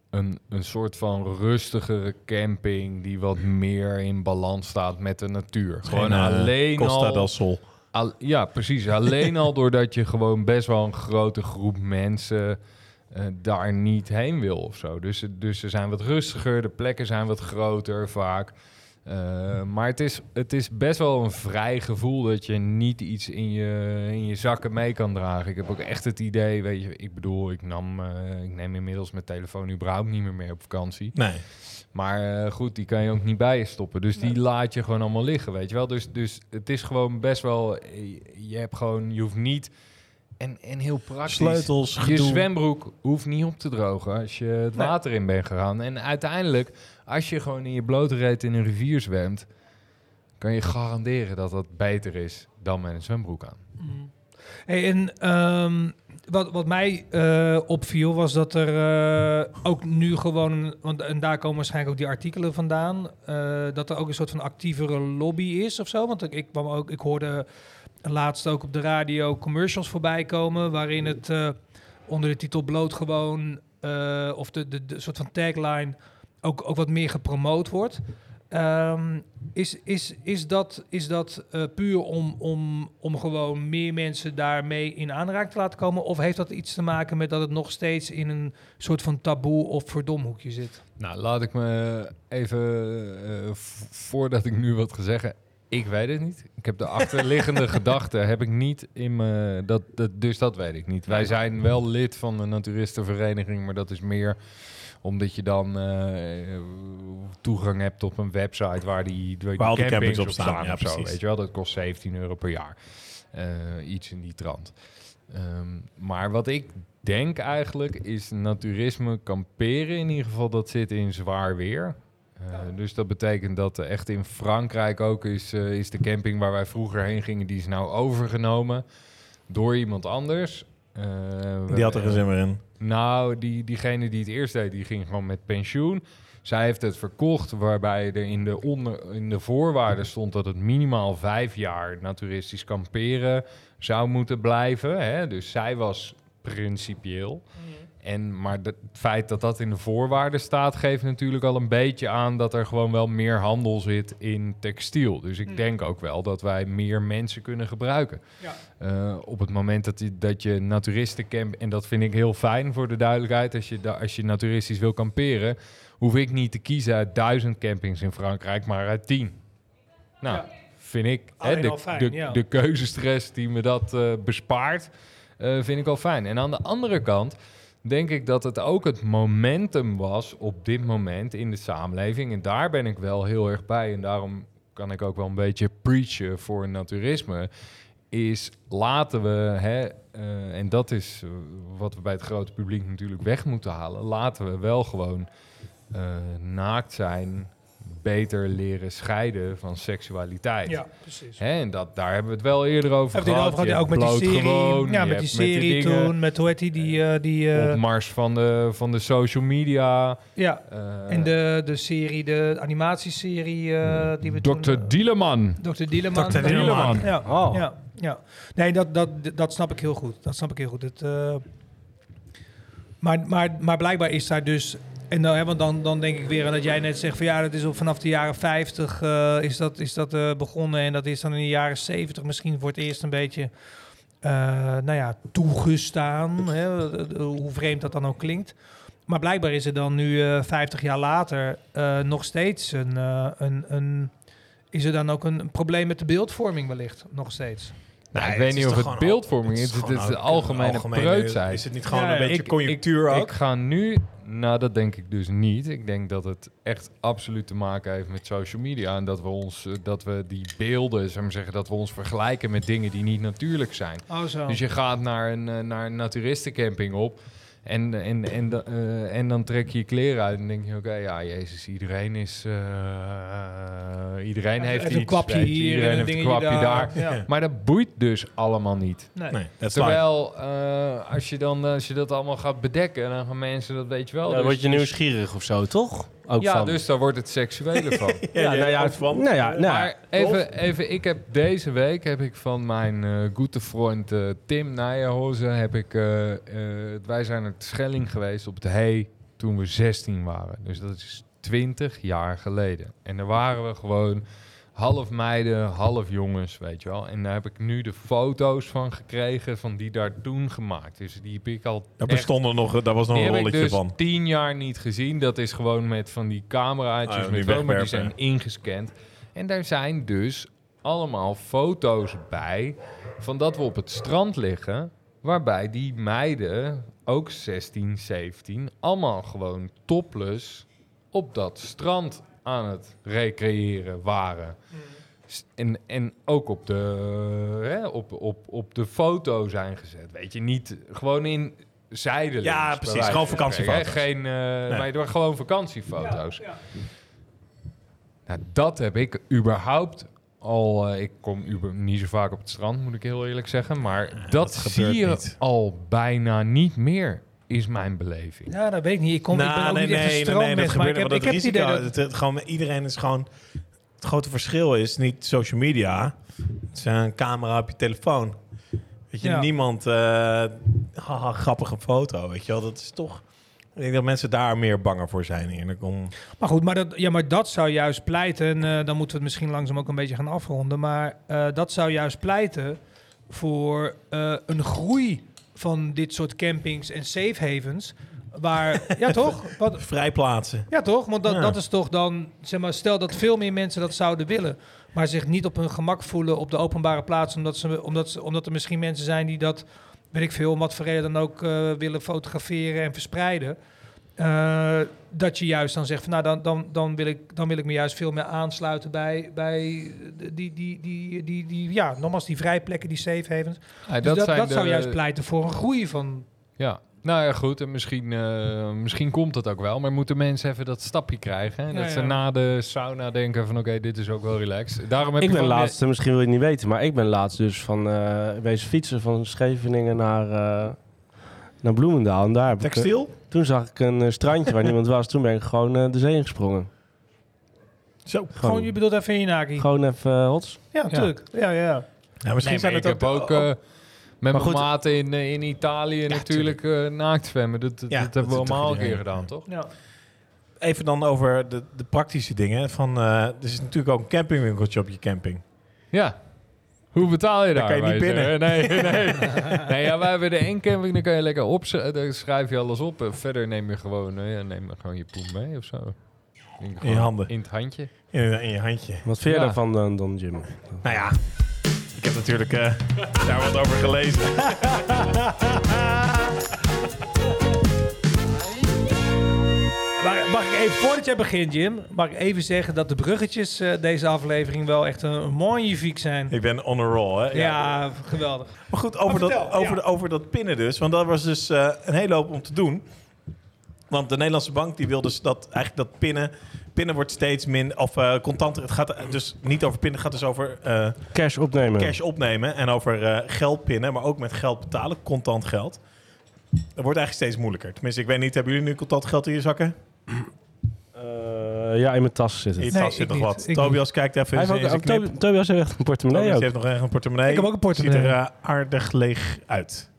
een, een soort van rustigere camping die wat meer in balans staat met de natuur. Gewoon uh, alleen Costa al, del Sol. Al, ja, precies. Alleen al doordat je gewoon best wel een grote groep mensen uh, daar niet heen wil of zo. Dus, dus ze zijn wat rustiger, de plekken zijn wat groter vaak. Uh, maar het is, het is best wel een vrij gevoel dat je niet iets in je, in je zakken mee kan dragen. Ik heb ook echt het idee, weet je, ik bedoel, ik, nam, uh, ik neem inmiddels mijn telefoon überhaupt niet meer mee op vakantie. Nee. Maar uh, goed, die kan je ook niet bij je stoppen. Dus die nee. laat je gewoon allemaal liggen, weet je wel. Dus, dus het is gewoon best wel, je hebt gewoon, je hoeft niet... En, en heel praktisch. Sleutels, Je zwembroek hoeft niet op te drogen als je het Nee. water in bent gegaan. En uiteindelijk, als je gewoon in je blote in een rivier zwemt, kan je garanderen dat dat beter is dan met een zwembroek aan. Mm. Hey, en um, wat, wat mij uh, opviel was dat er uh, ook nu gewoon, want en daar komen waarschijnlijk ook die artikelen vandaan, uh, dat er ook een soort van actievere lobby is of zo. Want ik, ik, kwam ook, ik hoorde laatst ook op de radio commercials voorbij komen... waarin het eh, onder de titel bloot gewoon... eh, of de, de, de soort van tagline ook, ook wat meer gepromoot wordt. Ehm, is, is, is dat, is dat eh, puur om, om, om gewoon meer mensen daarmee in aanraking te laten komen? Of heeft dat iets te maken met dat het nog steeds in een soort van taboe of verdomhoekje zit? Nou, laat ik me even, eh, voordat ik nu wat ga zeggen, ik weet het niet. Ik heb de achterliggende gedachte, heb ik niet in me, dat, dat, dus dat weet ik niet. Wij zijn wel lid van de naturistenvereniging, maar dat is meer omdat je dan eh, toegang hebt op een website waar die, waar al die campings, campings op staan, staan. ja, of zo, precies. weet je wel, dat kost 17 euro per jaar. Eh, iets in die trant. Ehm, maar wat ik denk eigenlijk is naturisme kamperen in ieder geval, dat zit in zwaar weer. Eh, Dus dat betekent dat echt in Frankrijk ook is, is de camping waar wij vroeger heen gingen, die is nou overgenomen door iemand anders. Eh, Die had er geen zin meer in. Nou, die, diegene die het eerst deed, die ging gewoon met pensioen. Zij heeft het verkocht, waarbij er in de, in de voorwaarden stond dat het minimaal vijf jaar naturistisch kamperen zou moeten blijven. Hè? Dus zij was principieel. En, maar het feit dat dat in de voorwaarden staat, geeft natuurlijk al een beetje aan dat er gewoon wel meer handel zit in textiel. Dus ik Hmm. denk ook wel dat wij meer mensen kunnen gebruiken. Ja. Eh, op het moment dat je, dat je naturistencamp, en dat vind ik heel fijn voor de duidelijkheid, als je, als je naturistisch wil kamperen, hoef ik niet te kiezen uit duizend campings in Frankrijk, maar uit tien. Nou, Ja. vind ik hè, de, fijn, de, ja. de keuzestress die me dat eh, bespaart, eh, vind ik al fijn. En aan de andere kant denk ik dat het ook het momentum was op dit moment in de samenleving. En daar ben ik wel heel erg bij. En daarom kan ik ook wel een beetje preachen voor naturisme. Is laten we, hè, eh, en dat is eh, wat we bij het grote publiek natuurlijk weg moeten halen. Laten we wel gewoon eh, naakt zijn, beter leren scheiden van seksualiteit. Ja, precies. Hè, en dat, daar hebben we het wel eerder over gehad. over gehad, Je ook met die serie, gewoon, ja, je met die serie dingen toen, met hoe heet die, die, eh, die eh, Opmars van de, van de social media. ja, en de, de serie, de animatieserie eh, die we toen... Dr. Dieleman. Dr. Dieleman. Dr. Dieleman. Ja, Oh. ja, ja. Nee, dat, dat, dat snap ik heel goed. Dat snap ik heel goed. Het, eh, maar, maar, maar blijkbaar is daar dus... En dan, hè, want dan, dan denk ik weer aan dat jij net zegt van ja, dat is vanaf de jaren 50 eh, is dat, is dat eh, begonnen. En dat is dan in de jaren 70 misschien voor het eerst een beetje eh, nou ja, toegestaan. Hè, hoe vreemd dat dan ook klinkt. Maar blijkbaar is er dan nu eh 50 jaar later nog steeds een, een, een... Is er dan ook een probleem met de beeldvorming wellicht? Nog steeds. Nou, Nee, ik weet niet of het beeldvorming is. Het is de algemene, algemene- preutsheid. Is het niet gewoon Ja, een beetje ik- conjunctuur ook? Ik ga nu... Nou, dat denk ik dus niet. Ik denk dat het echt absoluut te maken heeft met social media. En dat we, ons, eh, dat we die beelden, ik maar zeggen, dat we ons vergelijken met dingen die niet natuurlijk zijn. Oh zo. Dus je gaat naar een, eh, naar een naturistencamping op. En, en, en, eh, en dan trek je je kleren uit en denk je, oké, ja, jezus, iedereen is... eh, eh, iedereen heeft een iets, kwapje weet hier iedereen en een heeft een dingetje kwapje daar. daar. Ja. Maar dat boeit dus allemaal niet. Nee. Terwijl, eh, als, je dan, als je dat allemaal gaat bedekken, dan gaan mensen, dat weet je wel. Dan dus- word je dus- nieuwsgierig of zo, toch? Ook Ja, van. dus daar wordt het seksuele van. ja, nou ja, van. nou ja, nou ja. maar even, even, ik heb deze week heb ik van mijn eh goede vriend eh, Tim Nijenhozen heb ik, eh, eh, wij zijn naar Schelling geweest op het Hey toen we 16 waren. Dus dat is 20 jaar geleden. En daar waren we gewoon half meiden, half jongens, weet je wel. En daar heb ik nu de foto's van gekregen van die daar toen gemaakt. Dus die heb ik al Daar echt bestond er nog, daar was nog een rolletje dus van. tien jaar niet gezien. Dat is gewoon met van die cameraatjes Ah, met die wel, maar die zijn ingescand. En daar zijn dus allemaal foto's bij van dat we op het strand liggen. Waarbij die meiden, ook 16, 17, allemaal gewoon topless op dat strand aan het recreëren waren. S- En, en ook op de, hè, op, op, op de foto zijn gezet. Weet je, niet gewoon in zijdelings. Ja, precies. wijze Gewoon vakantiefoto's. Geen, eh maar door gewoon vakantiefoto's. Ja, Nou, dat heb ik überhaupt al... eh, ik kom uber, niet zo vaak op het strand, moet ik heel eerlijk zeggen. Maar dat, dat zie je niet. al bijna niet meer, is mijn beleving. Ja, dat weet ik niet. Ik, kom, ik ben Nou, ook nee, niet echt een nee, nee, nee, dat maar gebeurt ik heb, ik het idee dat... het- het- gewoon, iedereen is gewoon... Het grote verschil is niet social media. Het is een camera op je telefoon. Weet je, Ja. niemand... eh, haha, grappige foto, weet je wel. Dat is toch... Ik denk dat mensen daar meer banger voor zijn. Eerlijk om... Maar goed, maar dat, ja, maar dat zou juist pleiten, en eh, dan moeten we het misschien langzaam ook een beetje gaan afronden, maar eh, dat zou juist pleiten voor eh, een groei van dit soort campings en safe havens, waar, ja toch? Wat, Vrijplaatsen. ja toch? Want dat, Ja. dat is toch dan, zeg maar, stel dat veel meer mensen dat zouden willen, maar zich niet op hun gemak voelen op de openbare plaats, omdat, ze, omdat, ze, omdat er misschien mensen zijn die dat, weet ik veel, om wat voor reden dan ook eh, willen fotograferen en verspreiden. Eh, dat je juist dan zegt van nou dan, dan, dan, wil ik, dan wil ik me juist veel meer aansluiten bij, bij die, die, die, die, die, die ja, nogmaals die vrijplekken, die safe havens. Ja, Dus dat zijn dat zou de- juist pleiten voor een groei van. Ja, nou ja, goed. En misschien, eh, misschien komt dat ook wel. Maar moeten mensen even dat stapje krijgen. Hè? Ja, dat ze na de sauna denken van... oké, dit is ook wel relaxed. Daarom heb Ik ben van die- laatst, misschien wil je het niet weten, maar ik ben laatst dus van eh wezen fietsen van Scheveningen naar, eh, naar Bloemendaal. En daar heb ik, Textiel? Toen zag ik een eh, strandje waar niemand was. Toen ben ik gewoon eh, de zee ingesprongen. Zo. Gewoon, je bedoelt even in je naki. Gewoon even eh, hots. Ja, natuurlijk. Ja, ja. ja. Ja, misschien Nee, zijn het ik heb ook... ook met mijn goed. maten in, in Italië natuurlijk eh, naakt zwemmen. Dat, dat, Ja, dat dat hebben we allemaal een keer gedaan, toch? ja. Even dan over de, de praktische dingen. Van, eh, er is natuurlijk ook een campingwinkeltje op je camping. Ja. Hoe betaal je daar? kan je niet binnen. Nee, nee. nee ja, wij hebben de één camping, dan kan je lekker op, daar schrijf je alles op. En verder neem je gewoon, eh, ja, neem gewoon je poen mee of zo. In, je handen. In het handje. In, in je handje. Wat vind je Ja. daarvan dan, dan Jim? Nou ja, ik heb natuurlijk eh, daar wat over gelezen. Maar mag ik even, voordat jij begint, Jim, mag ik even zeggen dat de bruggetjes eh, deze aflevering wel echt een, magnifiek zijn. Ik ben on a roll, hè? Ja, geweldig. Maar goed, over, Maar dat, over, ja. de, over dat pinnen dus. Want dat was dus eh, een hele hoop om te doen. Want de Nederlandse bank die wil dus dat eigenlijk dat pinnen... Pinnen wordt steeds min... Of eh contanter... Het gaat dus niet over pinnen. Het gaat dus over eh, Cash opnemen. cash opnemen. En over eh, geld pinnen. Maar ook met geld betalen. Contant geld. Dat wordt eigenlijk steeds moeilijker. Tenminste, ik weet niet. Hebben jullie nu contant geld in je zakken? Eh, ja, in mijn tas zit In je het. Nee, tas zit ik nog niet. wat. Ik Tobias kijkt even Hij in heeft zijn oh, knip. Tobi- Tobias heeft echt een portemonnee Tobias ook. heeft nog ergens een portemonnee. Ik heb ook een portemonnee. Ziet er eh, aardig leeg uit.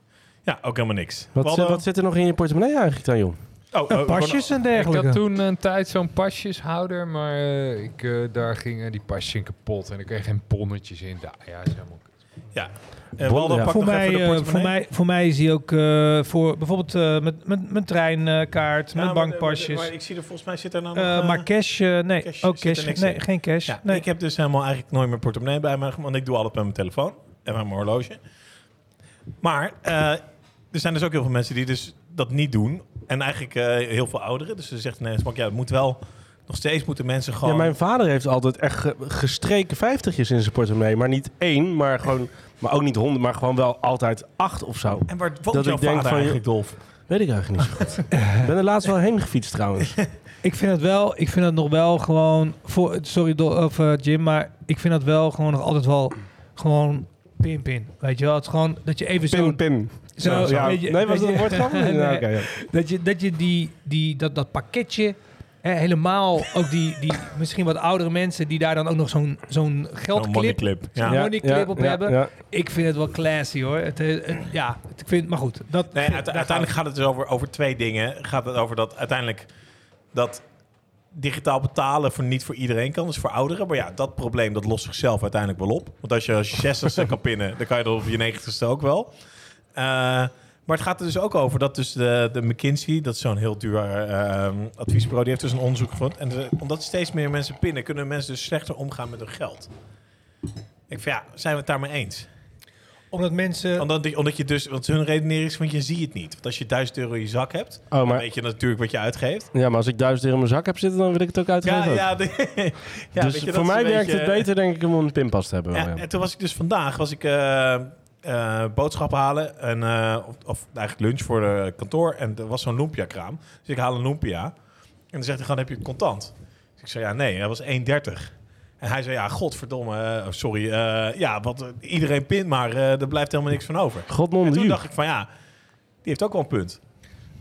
Ja, ook helemaal niks. Wat, Waldo? wat zit er nog in je portemonnee eigenlijk dan, joh? Oh, En oh, pasjes en Ik dergelijke. had toen een tijd zo'n pasjeshouder, maar eh, ik, daar gingen die pasjes in kapot. En ik kreeg geen ponnetjes in. Ja, ja, is helemaal kut. Ja. En Waldo, Ja. pak voor nog mij, even de eh, voor, mij, voor mij is hij ook eh, voor bijvoorbeeld eh, met, met mijn treinkaart, maar- bankpasjes. Maar, maar ik zie er volgens mij zit er nou nog... Maar cash, eh, nee, cash ook cash. niks Nee, in. geen cash. ja, nee. Ik heb dus helemaal eigenlijk nooit mijn portemonnee bij me, want ik doe alles met mijn telefoon en met mijn horloge. Maar eh, er zijn dus ook heel veel mensen die dus dat niet doen. En eigenlijk eh, heel veel ouderen. Dus ze zegt nee, ja, het moet wel... Nog steeds moeten mensen gewoon... Ja, mijn vader heeft altijd echt ge- gestreken vijftigjes in zijn portemonnee. Maar niet één, maar, gewoon, maar ook niet honderd, maar gewoon wel altijd acht of zo. En waar woont dat jouw ik denk vader van eigenlijk, Dolf? Weet ik eigenlijk niet zo goed. Ik ben er laatst wel heen gefietst trouwens. Ik vind het wel, ik vind het nog wel gewoon, voor, sorry of, eh, Jim, maar ik vind het wel gewoon nog altijd wel gewoon pin pin. Weet je wel, het is gewoon dat je even zo, Pin, pin. zo, ja. nee, was dat een woordgrap? Nee. Ja, oké, ja. dat je, dat je die, die, dat, dat pakketje, helemaal ook die, die misschien wat oudere mensen die daar dan ook nog zo'n zo'n geldclip, moneyclip. Ja. Ja. moneyclip op hebben. Ja. ik vind het wel classy hoor. Het, eh, het- ja, ik vind, maar goed. Dat, Nee, uite- uiteindelijk gaat het dus over, over twee dingen. Gaat het over dat uiteindelijk dat digitaal betalen voor niet voor iedereen kan, dus voor ouderen. Maar ja, dat probleem dat lost zichzelf uiteindelijk wel op. Want als je als je 60ste kan pinnen, dan kan je dat op je 90ste ook wel. Eh, maar het gaat er dus ook over dat dus de, de McKinsey, dat is zo'n heel duur eh, adviesbureau, die heeft dus een onderzoek gevoerd. En de- omdat steeds meer mensen pinnen, kunnen mensen dus slechter omgaan met hun geld. Ik vind ja, zijn we het daarmee eens? Omdat mensen... Omdat, omdat je dus, want hun redenering is, want je ziet het niet. Want als je 1000 euro in je zak hebt, Oh, dan maar, weet je natuurlijk wat je uitgeeft. ja, maar als ik duizend euro in mijn zak heb zitten, dan wil ik het ook uitgeven. Ja, ja, de- ja dus weet je, voor mij werkt beetje- het beter, denk ik, om een pinpas te hebben. Ja, wel, ja. En toen was ik dus vandaag was ik eh, eh, boodschappen halen en eh, of, of eigenlijk lunch voor de kantoor en er was zo'n lumpia kraam. Dus ik haal een lumpia en dan zegt hij gewoon heb je contant? Dus ik zei ja nee, dat was 1,30. En hij zei ja godverdomme, eh, oh, sorry, ja wat iedereen pint maar er blijft helemaal niks van over. God En toen dacht ik van ja, die heeft ook wel een punt.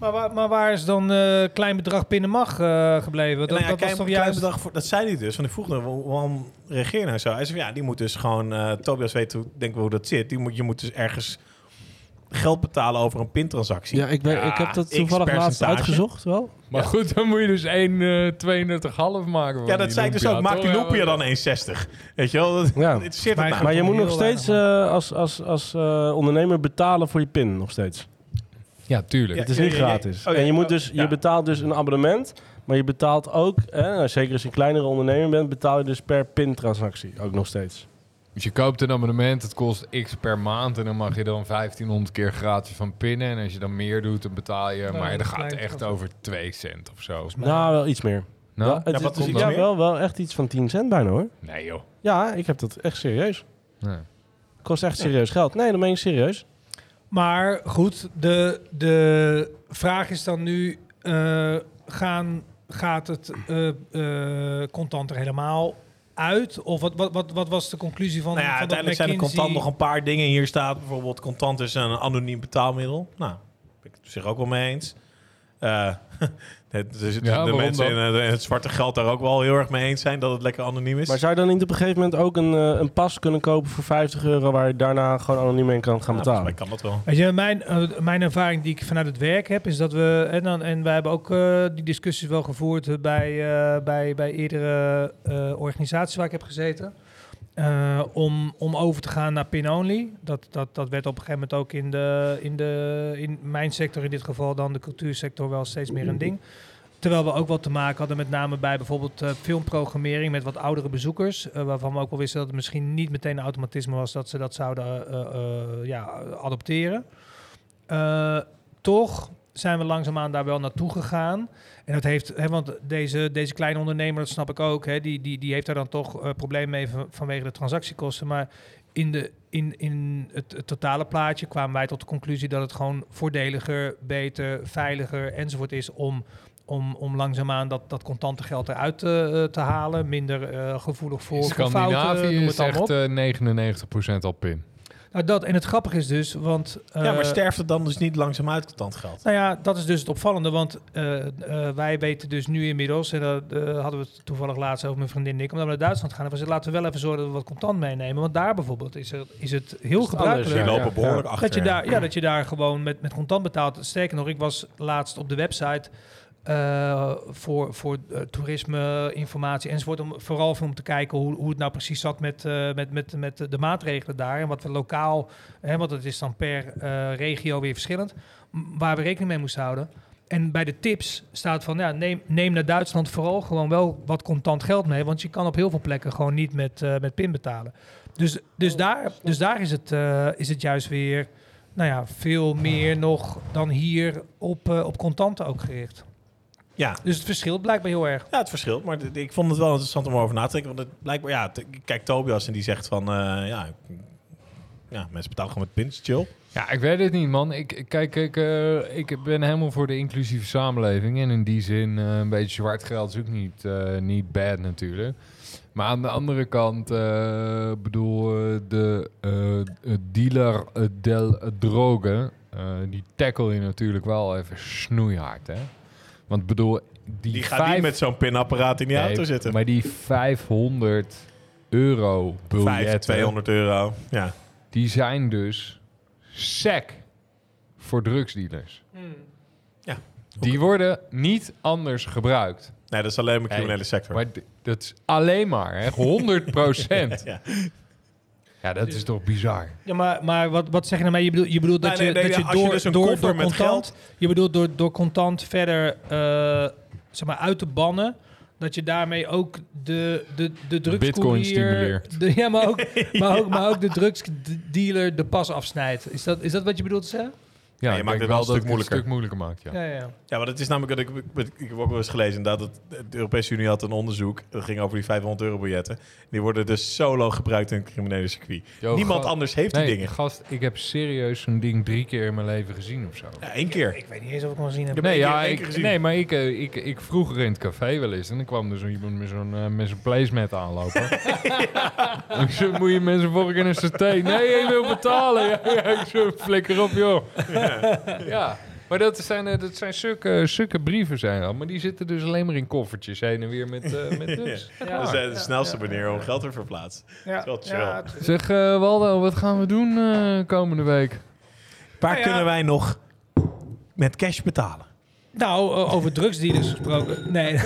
Maar, waar, maar waar is dan eh klein bedrag pinnen mag eh, gebleven? Dat, Nou ja, dat was toch klein juist... bedrag voor, dat zei hij dus. Want ik vroeg hem, "Wa- waarom reageer nou zo? Hij zei, van, ja, die moet dus gewoon... eh, Tobias weet hoe, denk wel hoe dat zit. Die moet, je moet dus ergens geld betalen over een pintransactie. Ja, ik, weet, ik heb dat toevallig laatst uitgezocht wel. Maar goed, dan moet je dus 1,32,5 maken. Ja, dat zei ik dus ook. Maak die loopje dan 1,60. Weet je wel? Dat Ja. interesseert Maar- het. Maar je moet nog steeds eh, als, als, als eh, ondernemer betalen voor je pin, nog steeds. Ja, tuurlijk. Ja, Het is niet gratis. Oh, ja. En je, moet Oh, dus, ja. je betaalt dus een abonnement, maar je betaalt ook, hè, zeker als je een kleinere ondernemer bent, betaal je dus per pintransactie ook nog steeds. Dus je koopt een abonnement, het kost x per maand en dan mag je dan 1500 keer gratis van pinnen. En als je dan meer doet, dan betaal je, maar dat dan gaat het echt over 2 cent of zo. Maar- Nou, wel iets meer. Nou, Wel, het Ja, is, iets ja, wel, wel echt iets van 10 cent bijna hoor. nee joh. Ja, ik heb dat echt serieus. Nee. Kost echt serieus geld. Nee, dat meen ik serieus. Maar goed, de, de vraag is dan nu... eh, gaan, gaat het eh, contant er helemaal uit? Of wat, wat, wat, wat was de conclusie van, Nou ja, van uiteindelijk zijn er contant nog een paar dingen. Hier staat bijvoorbeeld contant is een anoniem betaalmiddel. Nou, ben ik het op zich ook wel mee eens. Eh, het, zitten Ja, de mensen in, eh, in het zwarte geld daar ook wel heel erg mee eens zijn dat het lekker anoniem is. Maar zou je dan niet op een gegeven moment ook een, eh, een pas kunnen kopen voor 50 euro waar je daarna gewoon anoniem in kan gaan Ja, betalen? mij kan dat wel. Weet je, mijn, mijn ervaring die ik vanuit het werk heb, is dat we, en, dan, en wij hebben ook eh, die discussies wel gevoerd bij, eh, bij, bij eerdere eh, organisaties waar ik heb gezeten. Eh, om, om over te gaan naar pin-only. Dat, dat, dat werd op een gegeven moment ook in, de, in, de, in mijn sector, in dit geval dan de cultuursector, wel steeds meer een ding. Terwijl we ook wat te maken hadden met name bij bijvoorbeeld eh, filmprogrammering met wat oudere bezoekers. eh, waarvan we ook wel wisten dat het misschien niet meteen een automatisme was dat ze dat zouden ja, adopteren. Toch zijn we langzaamaan daar wel naartoe gegaan. En dat heeft, hè, want deze, deze kleine ondernemer, dat snap ik ook, hè, die, die, die heeft daar dan toch eh problemen mee van- vanwege de transactiekosten. Maar in, de, in, in het, het totale plaatje kwamen wij tot de conclusie dat het gewoon voordeliger, beter, veiliger enzovoort is om, om, om langzaamaan dat, dat contante geld eruit te, eh, te halen. Minder eh, gevoelig voor, voor fouten, Scandinavië is op. echt eh 99% al pin. Nou, dat, en het grappige is dus, want... ja, maar eh, sterft het dan dus niet langzaam uit contant geld? nou ja, dat is dus het opvallende, want eh, eh, wij weten dus nu inmiddels, en dat eh, hadden we het toevallig laatst over mijn vriendin en ik, omdat we naar Duitsland gaan, en we zeiden, laten we wel even zorgen dat we wat contant meenemen, want daar bijvoorbeeld is, er, is het heel gebruikelijk Ja, lopen ja, behoorlijk ja. achter. dat, je daar, ja, dat je daar gewoon met, met contant betaalt. Sterker nog, ik was laatst op de website eh, voor, voor eh, toerisme, informatie enzovoort, om, vooral om te kijken hoe, hoe het nou precies zat met, eh, met, met, met de maatregelen daar en wat we lokaal, hè, want het is dan per regio weer verschillend, waar we rekening mee moesten houden. En bij de tips staat van, ja, neem, neem naar Duitsland vooral gewoon wel wat contant geld mee, want je kan op heel veel plekken gewoon niet met, met PIN betalen. Dus, dus, daar, dus daar is het, is het juist weer, nou ja, veel meer nog dan hier op, op contanten ook gericht. Ja. Dus het verschilt blijkbaar heel erg. Ja, het verschilt. Maar ik vond het wel interessant om over na te denken. Want het blijkbaar, ja, kijk Tobias en die zegt van, eh, ja, ja, mensen betalen gewoon met pins, chill. Ja, ik weet het niet, man. Ik, kijk, ik, eh, ik ben helemaal voor de inclusieve samenleving. En in die zin, eh, een beetje zwart geld is ook niet, eh, niet bad natuurlijk. Maar aan de andere kant, eh bedoel, de dealer del drogen, eh, die tackle je natuurlijk wel even snoeihard, hè. Want bedoel, die, Die gaat vijf- niet met zo'n pinapparaat in die Nee, auto zitten. Maar die 500 euro biljetten, 200 euro. Ja. die zijn dus sec voor drugsdealers. Ja. Die worden niet anders gebruikt. Nee, dat is alleen maar criminele sector. Maar dat is alleen maar, hè, 100 procent. Ja. Ja, dat is toch bizar. Ja, maar, maar wat, wat zeg je nou mee? Je bedoelt, je bedoelt dat Nee, je, nee, nee, dat je je door, dus een door, door met contant, je bedoelt door, door contant verder eh, zeg maar uit te bannen, dat je daarmee ook de, de, de drugscourier... Bitcoin stimuleert. De, ja, maar ook, maar, ook, maar ook de drugsdealer de pas afsnijdt. Is dat, is dat wat je bedoelt te zeggen? Ja, je maakt het wel een dat stuk moeilijker. een stuk moeilijker maakt, ja. Ja, ja. Ja, maar het is namelijk dat ik, ik, ik heb ook wel eens gelezen dat het, de Europese Unie had een onderzoek. Dat ging over die 500 euro biljetten. Die worden dus solo gebruikt in het criminele circuit. Yo, Niemand anders heeft Nee, die dingen. gast, ik heb serieus zo'n ding drie keer in mijn leven gezien of zo. Ja, één keer. Ik weet niet eens of ik hem gezien heb. Nee, keer- ja, ik, nee maar ik, eh, ik, ik vroeger in het café wel eens. En dan kwam er zo iemand met zo'n eh, met zo'n placemat aanlopen. ik zo, moet je mensen volgen in een saté? Nee, je wil betalen. Ja, ja, ik zo, flikker op, joh. Ja. Maar dat zijn, eh, dat zijn zulke, zulke brieven zijn al. Maar die zitten dus alleen maar in koffertjes heen en weer met, eh met drugs. Dat is de snelste manier om geld te verplaatsen. Ja, is wel chill. ja, Zeg eh, Waldo, wat gaan we doen eh, komende week? Waar Nou ja. kunnen wij nog met cash betalen? Nou, o- over drugsdealers gesproken. Nee.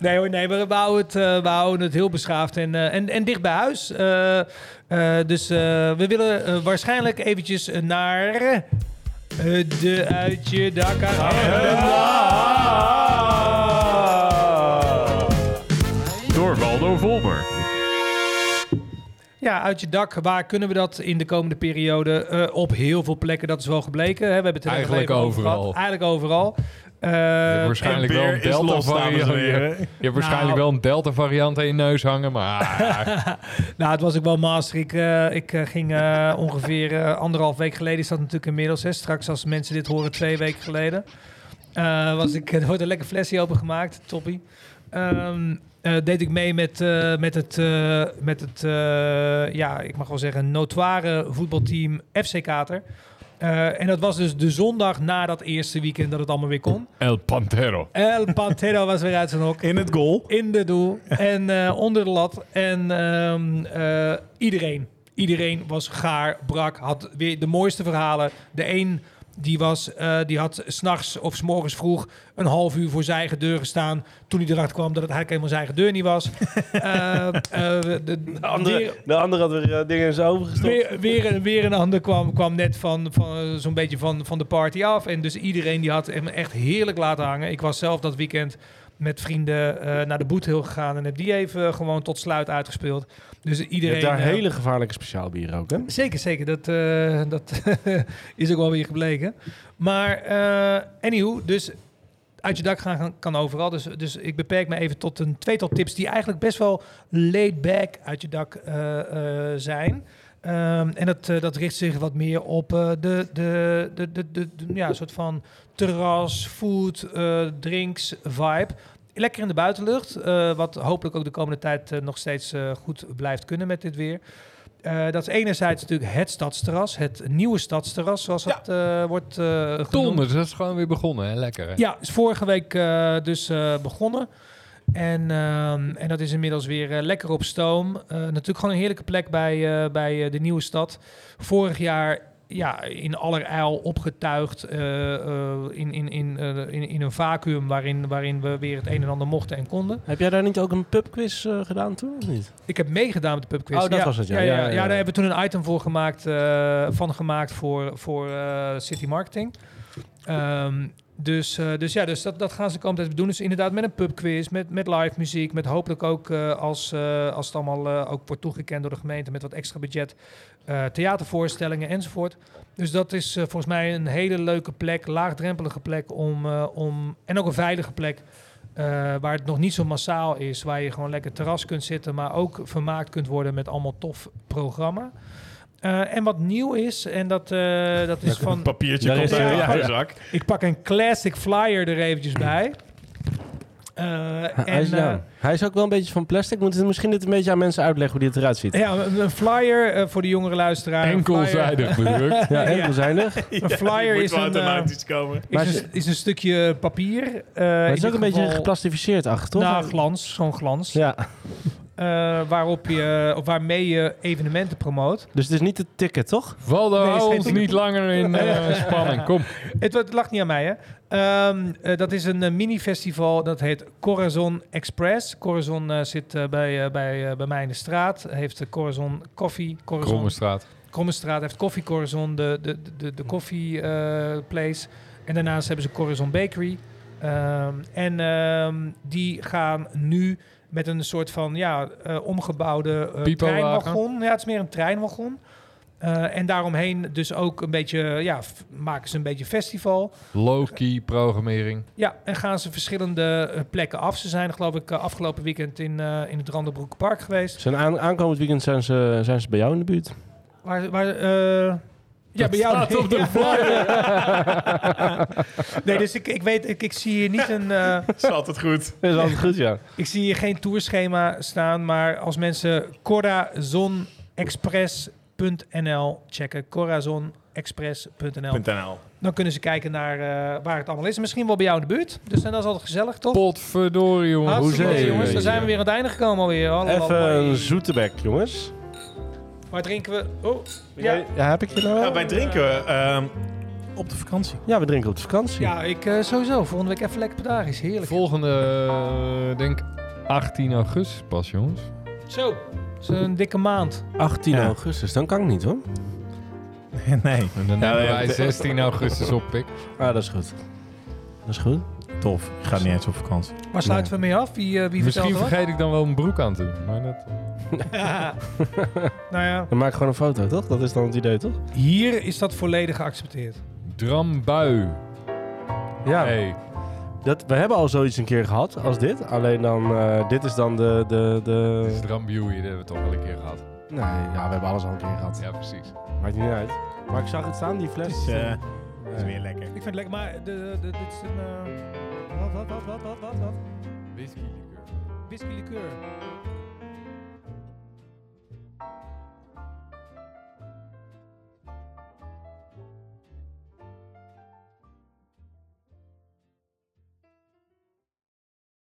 nee hoor, nee, we houden het, eh, we houden het heel beschaafd en, eh, en, en dicht bij huis. Eh, eh, dus eh, we willen eh, waarschijnlijk eventjes naar eh, de uit je dak Door Waldo Volmer. Ja, uit je dak. Waar kunnen we dat in de komende periode? Eh, op heel veel plekken, dat is wel gebleken. Hè? We hebben het er Eigenlijk over overal. gehad. Eigenlijk overal. Eh, waarschijnlijk En wel een Delta los, variant. Je, je hebt waarschijnlijk Nou. wel een Delta variant aan je neus hangen, maar Nou, het was ook wel master. Ik, eh, ik ging ongeveer anderhalf week geleden, is dat natuurlijk inmiddels. Hè, straks als mensen dit horen, twee weken geleden. eh, was ik, er wordt een lekker flesje opengemaakt, toppie. Ehm, eh, deed ik mee met, eh, met het, eh, met het eh, ja, ik mag wel zeggen, notoire voetbalteam FC Kater. Eh, en dat was dus de zondag na dat eerste weekend dat het allemaal weer kon. El Pantero. El Pantero was weer uit zijn hok In het goal. in de doel en eh, onder de lat. En ehm, eh, iedereen, iedereen was gaar, brak, had weer de mooiste verhalen. De een die, was, eh, die had s'nachts of s morgens vroeg een half uur voor zijn eigen deur gestaan. Toen hij erachter kwam dat het eigenlijk helemaal zijn eigen deur niet was. Eh, eh, de, De andere, weer- de andere had weer dingen in zijn ogen gestopt. Weer, weer, een- weer een ander kwam, kwam net van, van zo'n beetje van, van de party af. En dus iedereen die had hem echt heerlijk laten hangen. Ik was zelf dat weekend met vrienden naar de Boethil gegaan en heb die even gewoon tot sluit uitgespeeld. Dus Je iedereen... hebt daar eh, hele gevaarlijke speciaal bier ook, hè? Zeker, zeker. Dat, eh, dat is ook wel weer gebleken. Maar eh anywho, dus uit je dak gaan kan- overal. Dus, dus ik beperk me even tot een tweetal tips die eigenlijk best wel laid back uit je dak zijn. Ehm, en dat, dat richt zich wat meer op de, de, de, de, de, de- ja, soort van terras, food, drinks vibe. Lekker in de buitenlucht, eh, wat hopelijk ook de komende tijd eh, nog steeds eh, goed blijft kunnen met dit weer. Eh, dat is enerzijds natuurlijk het stadsterras, het nieuwe stadsterras, zoals Ja. het eh, wordt eh genoemd. Donders, dat is gewoon weer begonnen, hè? Lekker, hè? Ja, is vorige week eh, dus eh, begonnen. En, ehm, en dat is inmiddels weer lekker op stoom. Eh, natuurlijk gewoon een heerlijke plek bij, eh, bij eh, de nieuwe stad. Vorig jaar ja, in allerijl opgetuigd eh, eh, in, in, in, eh, in, in een vacuüm waarin, waarin we weer het een en ander mochten en konden. Heb jij daar niet ook een pubquiz gedaan toen, of niet? Ik heb meegedaan met de pubquiz. Oh, dat was het, ja. Ja, daar hebben we toen een item voor gemaakt, van gemaakt voor, voor City Marketing. Ehm, dus, eh, dus ja, dus dat, dat gaan ze de komende doen. Dus inderdaad met een pubquiz, met, met live muziek, met hopelijk ook eh, als, eh, als het allemaal ook wordt toegekend door de gemeente met wat extra budget, theatervoorstellingen enzovoort. Dus dat is volgens mij een hele leuke plek, laagdrempelige plek om, om en ook een veilige plek waar het nog niet zo massaal is, waar je gewoon lekker terras kunt zitten, maar ook vermaakt kunt worden met allemaal tof programma. Eh, en wat nieuw is, en dat, eh, dat is Een van. papiertje Daar komt uit de ja, ja. zak. Ik pak een classic flyer er eventjes bij. Eh, hij, is, en, ja, hij is ook wel een beetje van plastic. Moet het misschien dit een beetje aan mensen uitleggen hoe dit eruit ziet? ja, een een flyer eh, voor de jongere luisteraar. Een Enkelzijdig bedrukt. Ja, Ja. enkelzijdig. Een flyer is een, uit de naadjes komen. is, een, is een stukje papier. eh, het is ook een beetje geplastificeerd achter, toch? Nou, glans, zo'n glans. Ja, waarop je, of waarmee je evenementen promoot. dus het is niet het ticket, toch? Waldo, Nee, hou ons niet langer in eh, spanning. Kom. Het, het lag niet aan mij, hè. Ehm, eh, dat is een eh, mini-festival, dat heet Corazon Express. Corazon eh, zit eh, bij, eh, bij, eh, bij mij in de straat. Heeft de Corazon Koffie. Corazon Krommenstraat. Krommenstraat heeft Koffie Corazon, de, de, de, de koffie eh, place. En daarnaast hebben ze Corazon Bakery. Ehm, en ehm, die gaan nu met een soort van ja, eh, omgebouwde eh, Pipowagen. treinwagon. Ja, het is meer een treinwagon. Eh, en daaromheen dus ook een beetje, ja, maken ze een beetje festival. Low-key programmering. Ja, en gaan ze verschillende plekken af. Ze zijn geloof ik afgelopen weekend in, eh, in het Randenbroek Park geweest. Zijn aan, aankomend weekend zijn ze, zijn ze bij jou in de buurt. Waar, waar, eh, ja, bij jou. staat op de nee, dus ik, ik weet, ik, ik zie hier niet een, eh, Dat is altijd goed. Is altijd goed, ja. ik zie hier geen tourschema staan, maar als mensen corazonexpress.nl checken, Corazon express.nl. .nl. Dan kunnen ze kijken naar eh, waar het allemaal is. Misschien wel bij jou in de buurt. Dus en dat is altijd gezellig, toch? Potverdorie, jongen. Hartstikke hoezee, jongens. Dan zijn we weer aan het einde gekomen alweer. Allemaal Even een zoete bek, jongens. Waar drinken we? Oh, ja. Ja, heb ik je nou wel? Ja, wij drinken ehm, op de vakantie. Ja, we drinken op de vakantie. Ja, ik eh, sowieso. Volgende week even lekker pedagis. Heerlijk. Volgende, eh, denk 18 augustus pas, jongens. Zo. Dat is een dikke maand. 18 Ja. augustus, dan kan ik niet hoor. nee. En dan Ja, nemen ja, wij de- 16 augustus op, pik. Ah, dat is goed. Dat is goed. Tof. Je gaat niet eens op vakantie. Waar sluiten we mee af? Wie, wie Misschien vertelt er vergeet ik dan wel mijn broek aan te doen. Maar dat... nou ja, Dan maak gewoon een foto, toch? Dat is dan het idee, toch? hier is dat volledig geaccepteerd. Drambui. Ja. Hey. Dat, we hebben al zoiets een keer gehad als dit. Alleen dan, eh, dit is dan de... de, de... Drambuie, dat hebben we toch wel een keer gehad. Nee, ja, we hebben alles al een keer gehad. Ja, precies. Maakt niet uit. Maar ik zag het staan, die fles. Het is, eh, is weer lekker. Ik vind het lekker, maar de, de, dit is een... eh, wat, wat, wat, wat, wat, wat, wat? Whisky liqueur. Whisky liqueur.